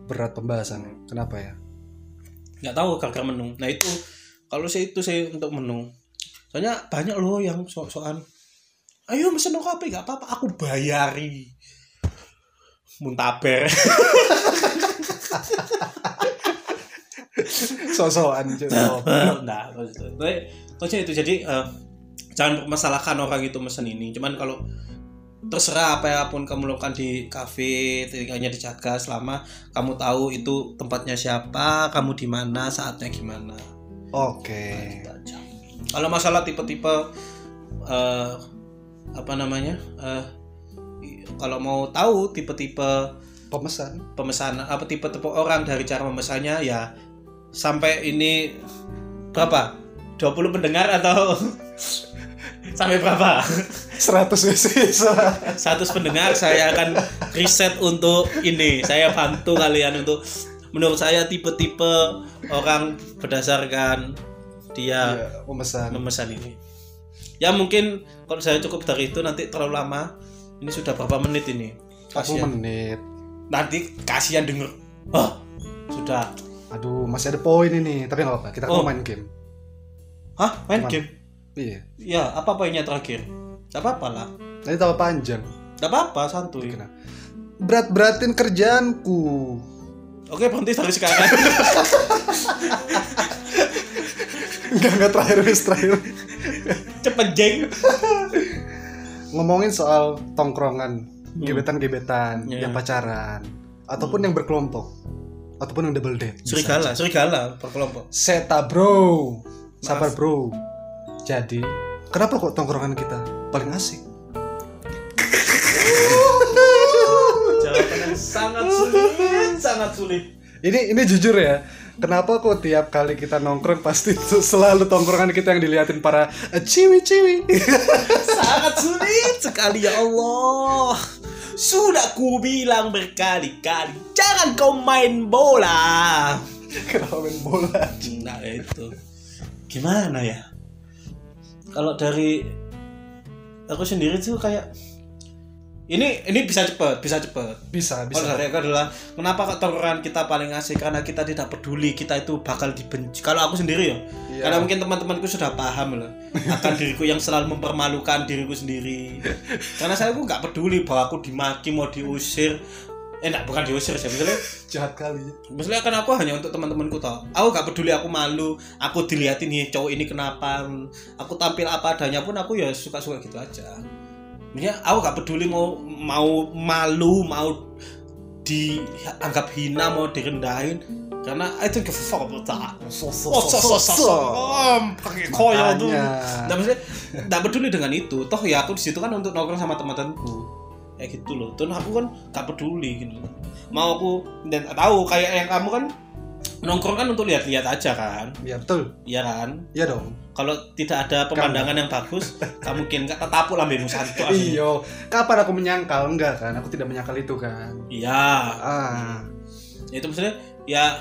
Berat pembahasannya. Kenapa ya? nggak tahu gara-gara menu nah itu kalau saya itu saya untuk menu soalnya banyak loh yang sok-sokan ayo mesen kopi nggak apa-apa aku bayari muntaber Sosokan nah. Maksudnya. Tapi, maksudnya itu jadi eh, jangan permasalahkan orang itu mesen ini. Cuman kalau terserah apa ya pun kamu lakukan di kafe hanya dijaga selama kamu tahu itu tempatnya siapa kamu di mana saatnya gimana. Oke. Gitu aja. kalau masalah tipe-tipe eh, apa namanya eh, kalau mau tahu tipe-tipe Pemesan. pemesanan apa tipe-tipe orang dari cara memesannya ya sampai ini berapa? 20 pendengar atau sampai berapa? 100 WC. 100 pendengar saya akan riset untuk ini. Saya bantu kalian untuk menurut saya tipe-tipe orang berdasarkan dia Iya, pemesan. memesan ini. Ya mungkin kalau saya cukup dari itu nanti terlalu lama. Ini sudah berapa menit ini? 40 kasihan. menit. nanti kasihan denger. Oh sudah Aduh, masih ada poin ini. Tapi nggak apa-apa. Kita Oh. mau main game. hah main Cuman- game Iya. ya apa poinnya terakhir Gak apa-apa lah Nanti tambah panjang. Gak apa-apa santuy? Berat-beratin kerjaanku. oke berhenti dari sekarang Enggak, enggak terakhir, wis terakhir. cepet jeng Ngomongin soal tongkrongan, gebetan-gebetan, Iya. yang pacaran, ataupun yang berkelompok, ataupun yang double date. Bisa. serigala serigala berkelompok Seta bro. Sabar bro. Jadi Kenapa kok tongkrongan kita paling asik? jawaban yang sangat sulit sangat sulit. Ini ini jujur ya Kenapa kok tiap kali kita nongkrong pasti selalu tongkrongan kita yang diliatin para eh, ciwi-ciwi sangat sulit sekali ya Allah sudah ku bilang berkali-kali jangan kau main bola. Kenapa main bola? nah itu. Gimana ya? Kalau dari aku sendiri tuh kayak ini ini bisa cepet bisa cepet Bisa, bisa dari aku adalah kenapa tongkrongan kita paling asik karena kita tidak peduli kita itu bakal dibenci. Kalau aku sendiri ya, Iya. karena mungkin teman-temanku sudah paham loh akan diriku yang selalu mempermalukan diriku sendiri. Karena saya aku nggak peduli bahwa aku dimaki mau diusir. Eh enggak, bukan diusir sih. Misalnya, Jahat kali misalnya kan aku hanya untuk teman-temanku tau. Aku nggak peduli aku malu, aku dilihatin nih cowok ini kenapa. Aku tampil apa adanya pun aku ya suka-suka gitu aja. Maksudnya aku gak peduli mau mau malu, mau dianggap hina, mau direndahin karena I don't give a fuck about that. so, Oh, so, so, so, so. Pakai koyo tuh. Nah, maksudnya gak peduli dengan itu. Toh ya aku di situ kan untuk nongkrong sama teman-temanku. Kayak gitu loh. Tuh aku kan gak peduli gitu. Mau aku dan tahu kayak yang kamu kan nongkrong kan untuk lihat-lihat aja kan ya betul iya kan iya dong kalau tidak ada pemandangan yang bagus gak mungkin gak tetapuk lambemu santu asli. iyo kapan aku menyangkal? Enggak kan? Aku tidak menyangkal itu kan? Iya. Ah. Ya, itu maksudnya ya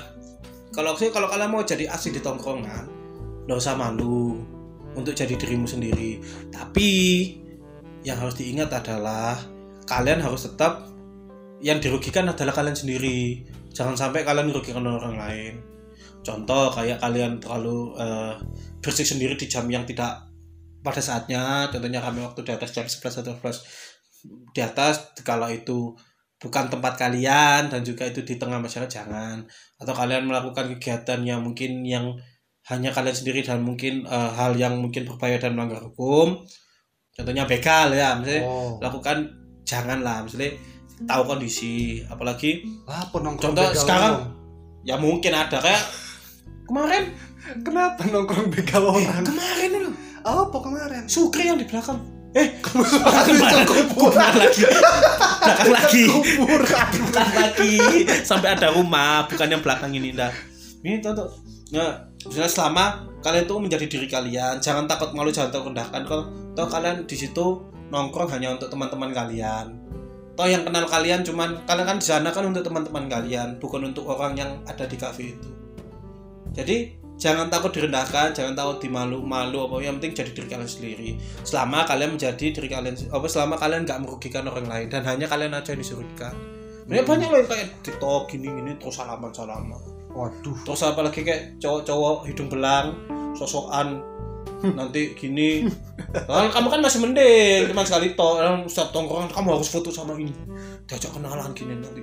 kalau saya kalau kalian mau jadi asik di tongkrongan nggak usah malu untuk jadi dirimu sendiri. Tapi yang harus diingat adalah kalian harus tetap yang dirugikan adalah kalian sendiri. Jangan sampai kalian merugikan orang lain. Contoh kayak kalian terlalu eh, bersih sendiri di jam yang tidak pada saatnya. Contohnya kami waktu di atas jam 11 atau 12 di atas kalau itu bukan tempat kalian dan juga itu di tengah masyarakat jangan. Atau kalian melakukan kegiatan yang mungkin yang hanya kalian sendiri dan mungkin eh, hal yang mungkin berbahaya dan melanggar hukum. Contohnya begal ya misalnya oh. lakukan janganlah. Misalnya tahu kondisi apalagi apa nongkrong Contoh begal sekarang- ya mungkin ada kayak kemarin kenapa nongkrong begal orang kemarin loh apa kemarin? Sukri yang di belakang. Eh Kuburan. kuburan lagi. Belakang lagi. kuburan. Lagi. Sampai ada rumah bukan yang belakang ini dah ini tuh nah misalnya selama kalian tuh menjadi diri kalian. Jangan takut malu jangan takut rendahkan. Kalau toh kalian di situ nongkrong hanya untuk teman-teman kalian. Toh yang kenal kalian cuman kalian kan di sana kan untuk teman-teman kalian bukan untuk orang yang ada di kafe itu. Jadi jangan takut direndahkan jangan takut dimalu-malu apa yang penting jadi diri kalian sendiri. Selama kalian menjadi diri kalian apa selama kalian nggak merugikan orang lain dan hanya kalian aja yang dirugikan Ya banyak loh yang kayak TikTok gini-gini terus salaman-salaman. Waduh. Terus apalagi kayak cowok-cowok hidung belang sosokan nanti gini. Kan kamu kan masih mending cuma sekali toh orang setiap tongkrongan kamu harus foto sama ini. Diajak kenalan gini nanti.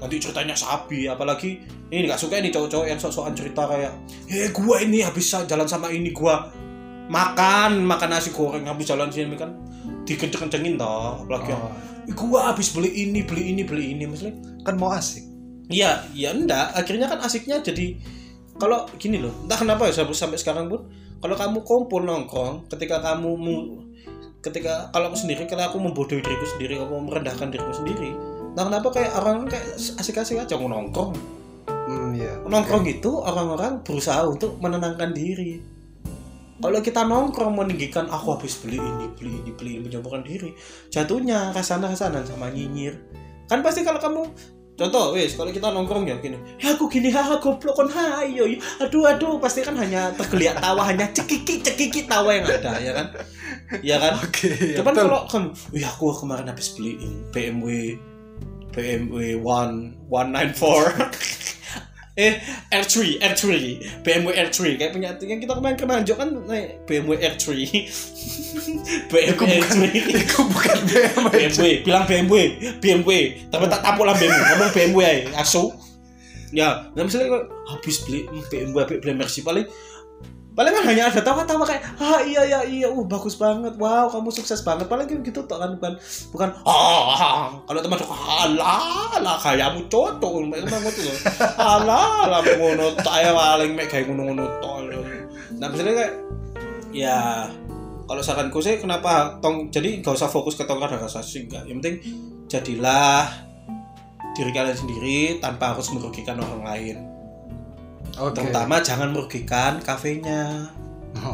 Nanti ceritanya sapi apalagi ini nggak suka ini cowok-cowok yang sok-sokan cerita kayak eh gua ini habis jalan sama ini gua makan makan nasi goreng habis jalan sini kan. Dikenceng-kencengin toh apalagi yang, Oh, "Eh, gua habis beli ini beli ini beli ini maksudnya. Kan mau asik. Iya, iya enggak. Akhirnya kan asiknya jadi kalau gini loh, entah kenapa ya sampai sekarang pun kalau kamu kumpul nongkrong, ketika kamu mu- ketika kalau aku sendiri kalau aku membodohi diriku sendiri, aku merendahkan diriku sendiri. Entah kenapa kayak orang kayak asik-asik aja mau nongkrong. hmm iya Nongkrong itu orang-orang berusaha untuk menenangkan diri. Kalau kita nongkrong meninggikan aku habis beli ini, beli ini, beli ini, menjauhkan diri, jatuhnya ke sana-kesana sama nyinyir. Kan pasti kalau kamu contoh wes kalau kita nongkrong ya gini ya aku gini ha goblok kon ha iyo iyo. aduh aduh pasti kan hanya tergeliat tawa hanya cekiki cekiki tawa yang ada ya kan ya kan oke ya, cuman betul. kalau kan ya aku kemarin habis beliin BMW BMW One 194 eh R3 R3 BMW R3 kayak punya yang kita kemarin kemarin kan naik BMW R3 BMW R3 itu bukan BMW BMW bilang BMW BMW tapi tak tampuk lah BMW ngomong BMW aja asu ya nah misalnya habis beli BMW beli Mercy paling paling kan hanya ada tawa-tawa kayak ah iya iya iya uh bagus banget wow kamu sukses banget. Paling kayak gitu toh kan bukan bukan ah kalau teman aku alah lah kayakmu cocok. Ngono tuh alah lah ngono ae paling mek kayak ngono-ngono tok nah misalnya kayak ya kalau saranku sih kenapa tong jadi gak usah fokus ke tongkat dan asasi enggak yang penting jadilah diri kalian sendiri tanpa harus merugikan orang lain oke. Terutama jangan merugikan kafenya.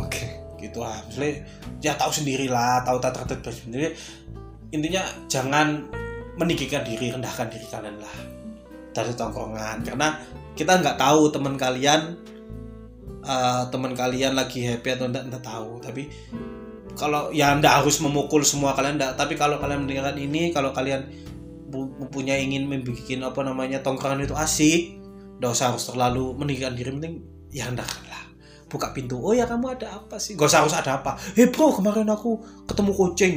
Oke. Gitu lah misalnya ya tahu sendirilah tahu tata tertib sendiri. Intinya jangan meninggikan diri rendahkan diri kalian lah. Dari tongkrongan. Karena kita nggak tahu teman kalian eh, teman kalian lagi happy atau enggak enggak tahu. Tapi kalau ya enggak harus memukul semua kalian enggak tapi kalau kalian mendengarkan ini kalau kalian punya ingin membuat apa namanya tongkrongan itu asik enggak usah harus terlalu meninggikan diri penting ya hendaklah buka pintu. Oh ya kamu ada apa sih? Gak usah harus ada apa. Eh bro kemarin aku ketemu kucing.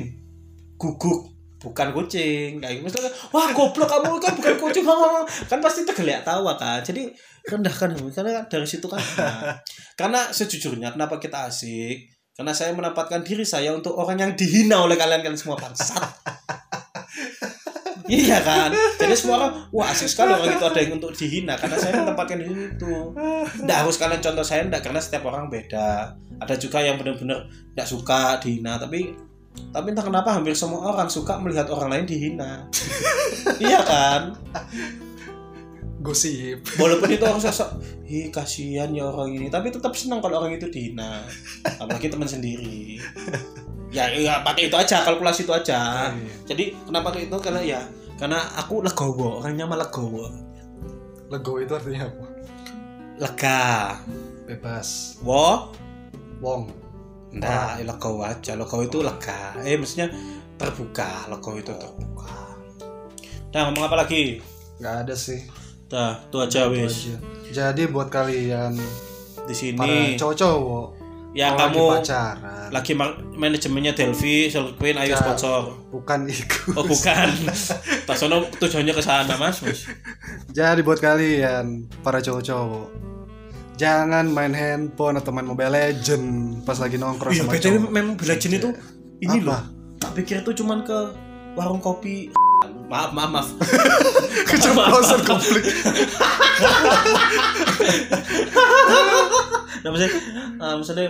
Guguk. Bukan kucing. Kayak misalnya wah goblok kamu kan bukan kucing. Kan pasti tergeliat tawa kan. Jadi rendahkan karena kan dari situ kan. Nah, karena sejujurnya kenapa kita asik? Karena saya menempatkan diri saya untuk orang yang dihina oleh kalian kalian semua bangsat iya kan? Jadi semua orang wah asik sekali orang itu ada yang untuk dihina karena saya menempatkan diri itu Nggak harus kalian contoh saya enggak karena setiap orang beda. Ada juga yang benar-benar nggak suka dihina tapi tapi entah kenapa hampir semua orang suka melihat orang lain dihina. Iya kan? Gosip. Walaupun itu orang sosok hi kasihan ya orang ini. Tapi tetap senang kalau orang itu dihina. Apalagi teman sendiri. Ya ya pakai itu aja kalkulasi itu aja. Iya. jadi kenapa itu karena ya karena aku legowo orangnya mah legowo. Lego itu artinya apa? Lega. Bebas. Wo? Wong. Enggak legowo aja. Legowo itu lega. Eh maksudnya terbuka. Legowo itu terbuka. Nah ngomong apa lagi? Nggak ada sih. Dah, itu aja wis. jadi buat kalian Di para sini cowok-cowok yang kalau kamu lagi pacaran lagi ma- manajemennya Delphi, Soul Queen, ayo Ya. sponsor. bukan itu Oh bukan. Tak sono tujuannya ke sana mas. Mas. jadi buat kalian para cowok-cowok jangan main handphone atau main Mobile Legend pas lagi nongkrong Iya, sama cowok memang Bela Jin itu ini Apa? loh. Tak pikir itu cuman ke warung kopi. Maaf, maaf, maaf. keceplosan konflik Nah, maksudnya, eh, maksudnya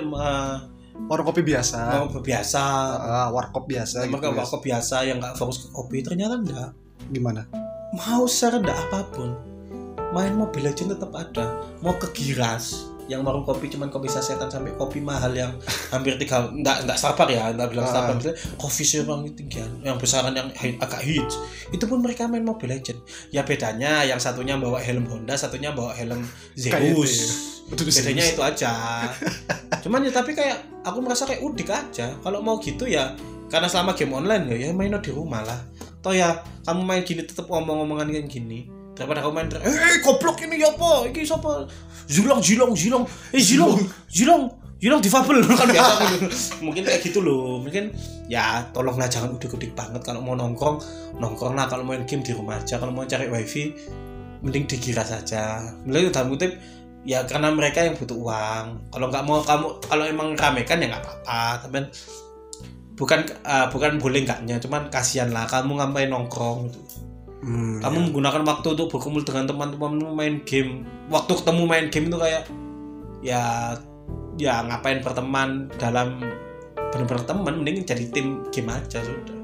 warung kopi biasa mau biasa. ah, warkop biasa Sama gitu warkop biasa yang nggak fokus ke kopi ternyata enggak. gimana Mau serendah apa pun, main Mobile Legends tetap ada. Mau ke Giras, yang warung kopi cuman kopi sasetan sampai kopi mahal yang hampir tiga nggak nggak Starbucks ya nggak bilang Ah. Starbucks coffee shop yang tinggian yang besaran yang agak hits itu pun mereka main Mobile Legend ya bedanya yang satunya bawa helm Honda satunya bawa helm Kayak itu Zeus ya. Bedanya Zeus. itu aja. Cuman ya tapi kayak aku merasa kayak udik aja. Kalau mau gitu ya karena selama game online ya ya main di rumah lah. Toh ya kamu main gini tetap ngomong-ngomongan kayak gini daripada kamu main eh eh, goblok ini ya apa? Ini siapa? Zilong zilong zilong. Eh zilong zilong. Zilong. Difabel. Kan biasa gitu. mungkin kayak gitu loh. Mungkin ya tolonglah jangan udik-udik banget kalau mau nongkrong. Nongkrong lah kalau main game di rumah aja. Kalau mau cari wifi mending dikira saja mulai dalam kutip ya karena mereka yang butuh uang. Kalau nggak mau kamu kalau emang ramekan ya nggak apa-apa. Tapi bukan eh, bukan boleh enggaknya cuman kasihan lah kamu ngapain nongkrong gitu. Hmm, kamu menggunakan waktu untuk berkumpul dengan teman-temanmu main game. Waktu ketemu main game itu kayak ya ya ngapain berteman dalam benar-benar teman mending jadi tim game aja sudah.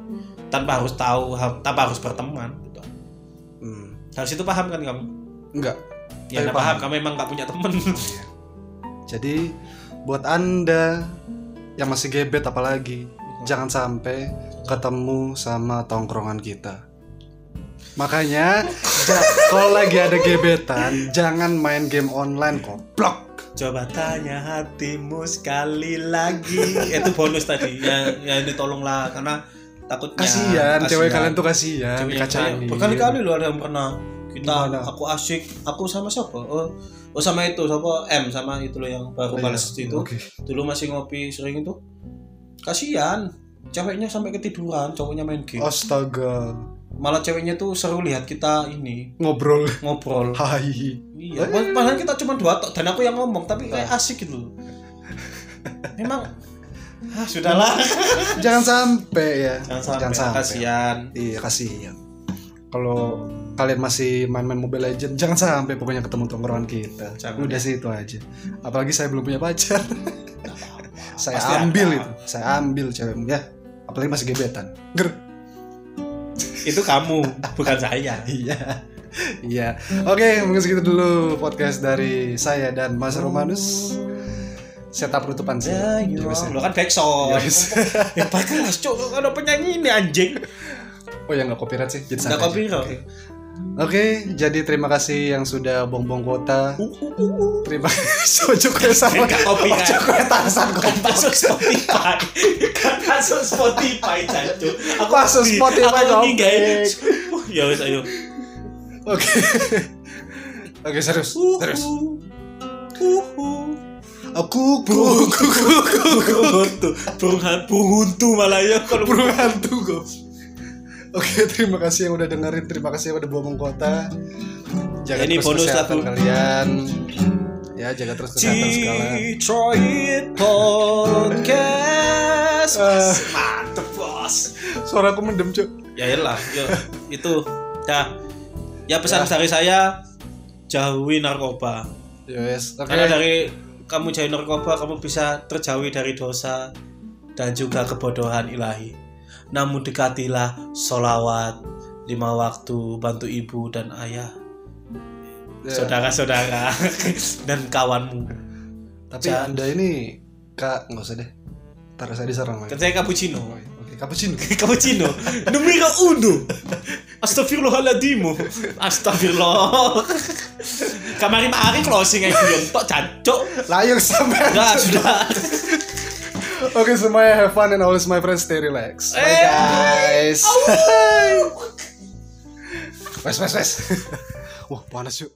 Tanpa harus tahu tanpa harus berteman gitu. hmm. harus itu paham kan kamu? Enggak. Ya nggak paham. kamu emang nggak punya teman. Iya. Jadi buat anda yang masih gebet apalagi jangan sampai ketemu sama tongkrongan kita. Makanya ja- kalau lagi ada gebetan jangan main game online goblok. Coba tanya hatimu sekali lagi. Itu bonus tadi. Ya, ya ini tolonglah karena takutnya. Kasihan cewek kalian tuh kasihan kayak- Berkali-kali loh ada yang pernah kita Gimana? aku asik aku sama siapa oh, oh sama itu siapa M sama itu loh yang baru Oh, iya. balas itu Oke. dulu masih ngopi sering itu kasihan ceweknya sampai ketiduran cowoknya main game Astaga. Malah ceweknya tuh seru lihat kita ini Ngobrol. ngobrol Hai. Iya, pad- padahal kita cuma dua tok dan aku yang ngomong tapi kayak asik gitu. Memang ah sudahlah. Jangan sampai ya. Jangan sampai kasihan. Iya kasihan. Kalau kalian masih main-main Mobile Legend, jangan sampai pokoknya ketemu tongkrongan kita. Jangan. Udah sih itu aja. Apalagi saya belum punya pacar. Saya Pasti ambil ada. itu. Saya ambil cewekmu ya. Apalagi masih gebetan. Ger. Itu kamu, bukan saya. Iya. Iya. Oke, mungkin segitu dulu podcast dari saya dan Mas Romanus. Setup penutupan sih. Ya, Ya, iya. ya. Lo kan backsound. Ya. Hebat kelas, Cuk. Ada penyanyi ini anjing. Oh ya nggak copyright sih. Jadi Nggak santai aja. Oke. Jadi terima kasih yang sudah bongbong kuota. Uh, uh, uh, uh. Terima kasih. Ojo kue sama. Kan? Ojo kue tarzan Kan masuk Spotify. Masuk Spotify, Cuk. Aku Masuk Spotify, Aku ini goblok. guys. Ya wes ayo. Oke. Oke, serius. Serius. Aku burung burung burung hantu burung hantu malah ya kalau burung hantu kok. Oke, terima kasih yang udah dengerin, terima kasih yang udah bongbong kuota. Jaga Ini terus bonus kesehatan satu. kalian. Ya, jaga terus kesehatan sekalian. Detroit Podcast Ah. mantep bos Suara aku mendem, Cuk. ya iyalah yo itu dah ya pesan dari saya jauhi narkoba Yes, oke. karena dari kamu jauhi narkoba kamu bisa terjauhi dari dosa dan juga kebodohan ilahi namun dekatilah solawat lima waktu bantu ibu dan ayah Ya. saudara-saudara dan kawanmu. Tapi Jangan. anda ini kak nggak usah deh. Ntar saya diserang lagi. Kan saya cappuccino. Oke, cappuccino. cappuccino. Numero uno. Astagfirullahaladzim. Astagfirullah. Kamari mari closing aja belum tok jancuk. Layar sampai. Enggak sudah. Oke semuanya have fun and always my friends stay relax. Bye guys. Wes wes wes. Wah panas yuk.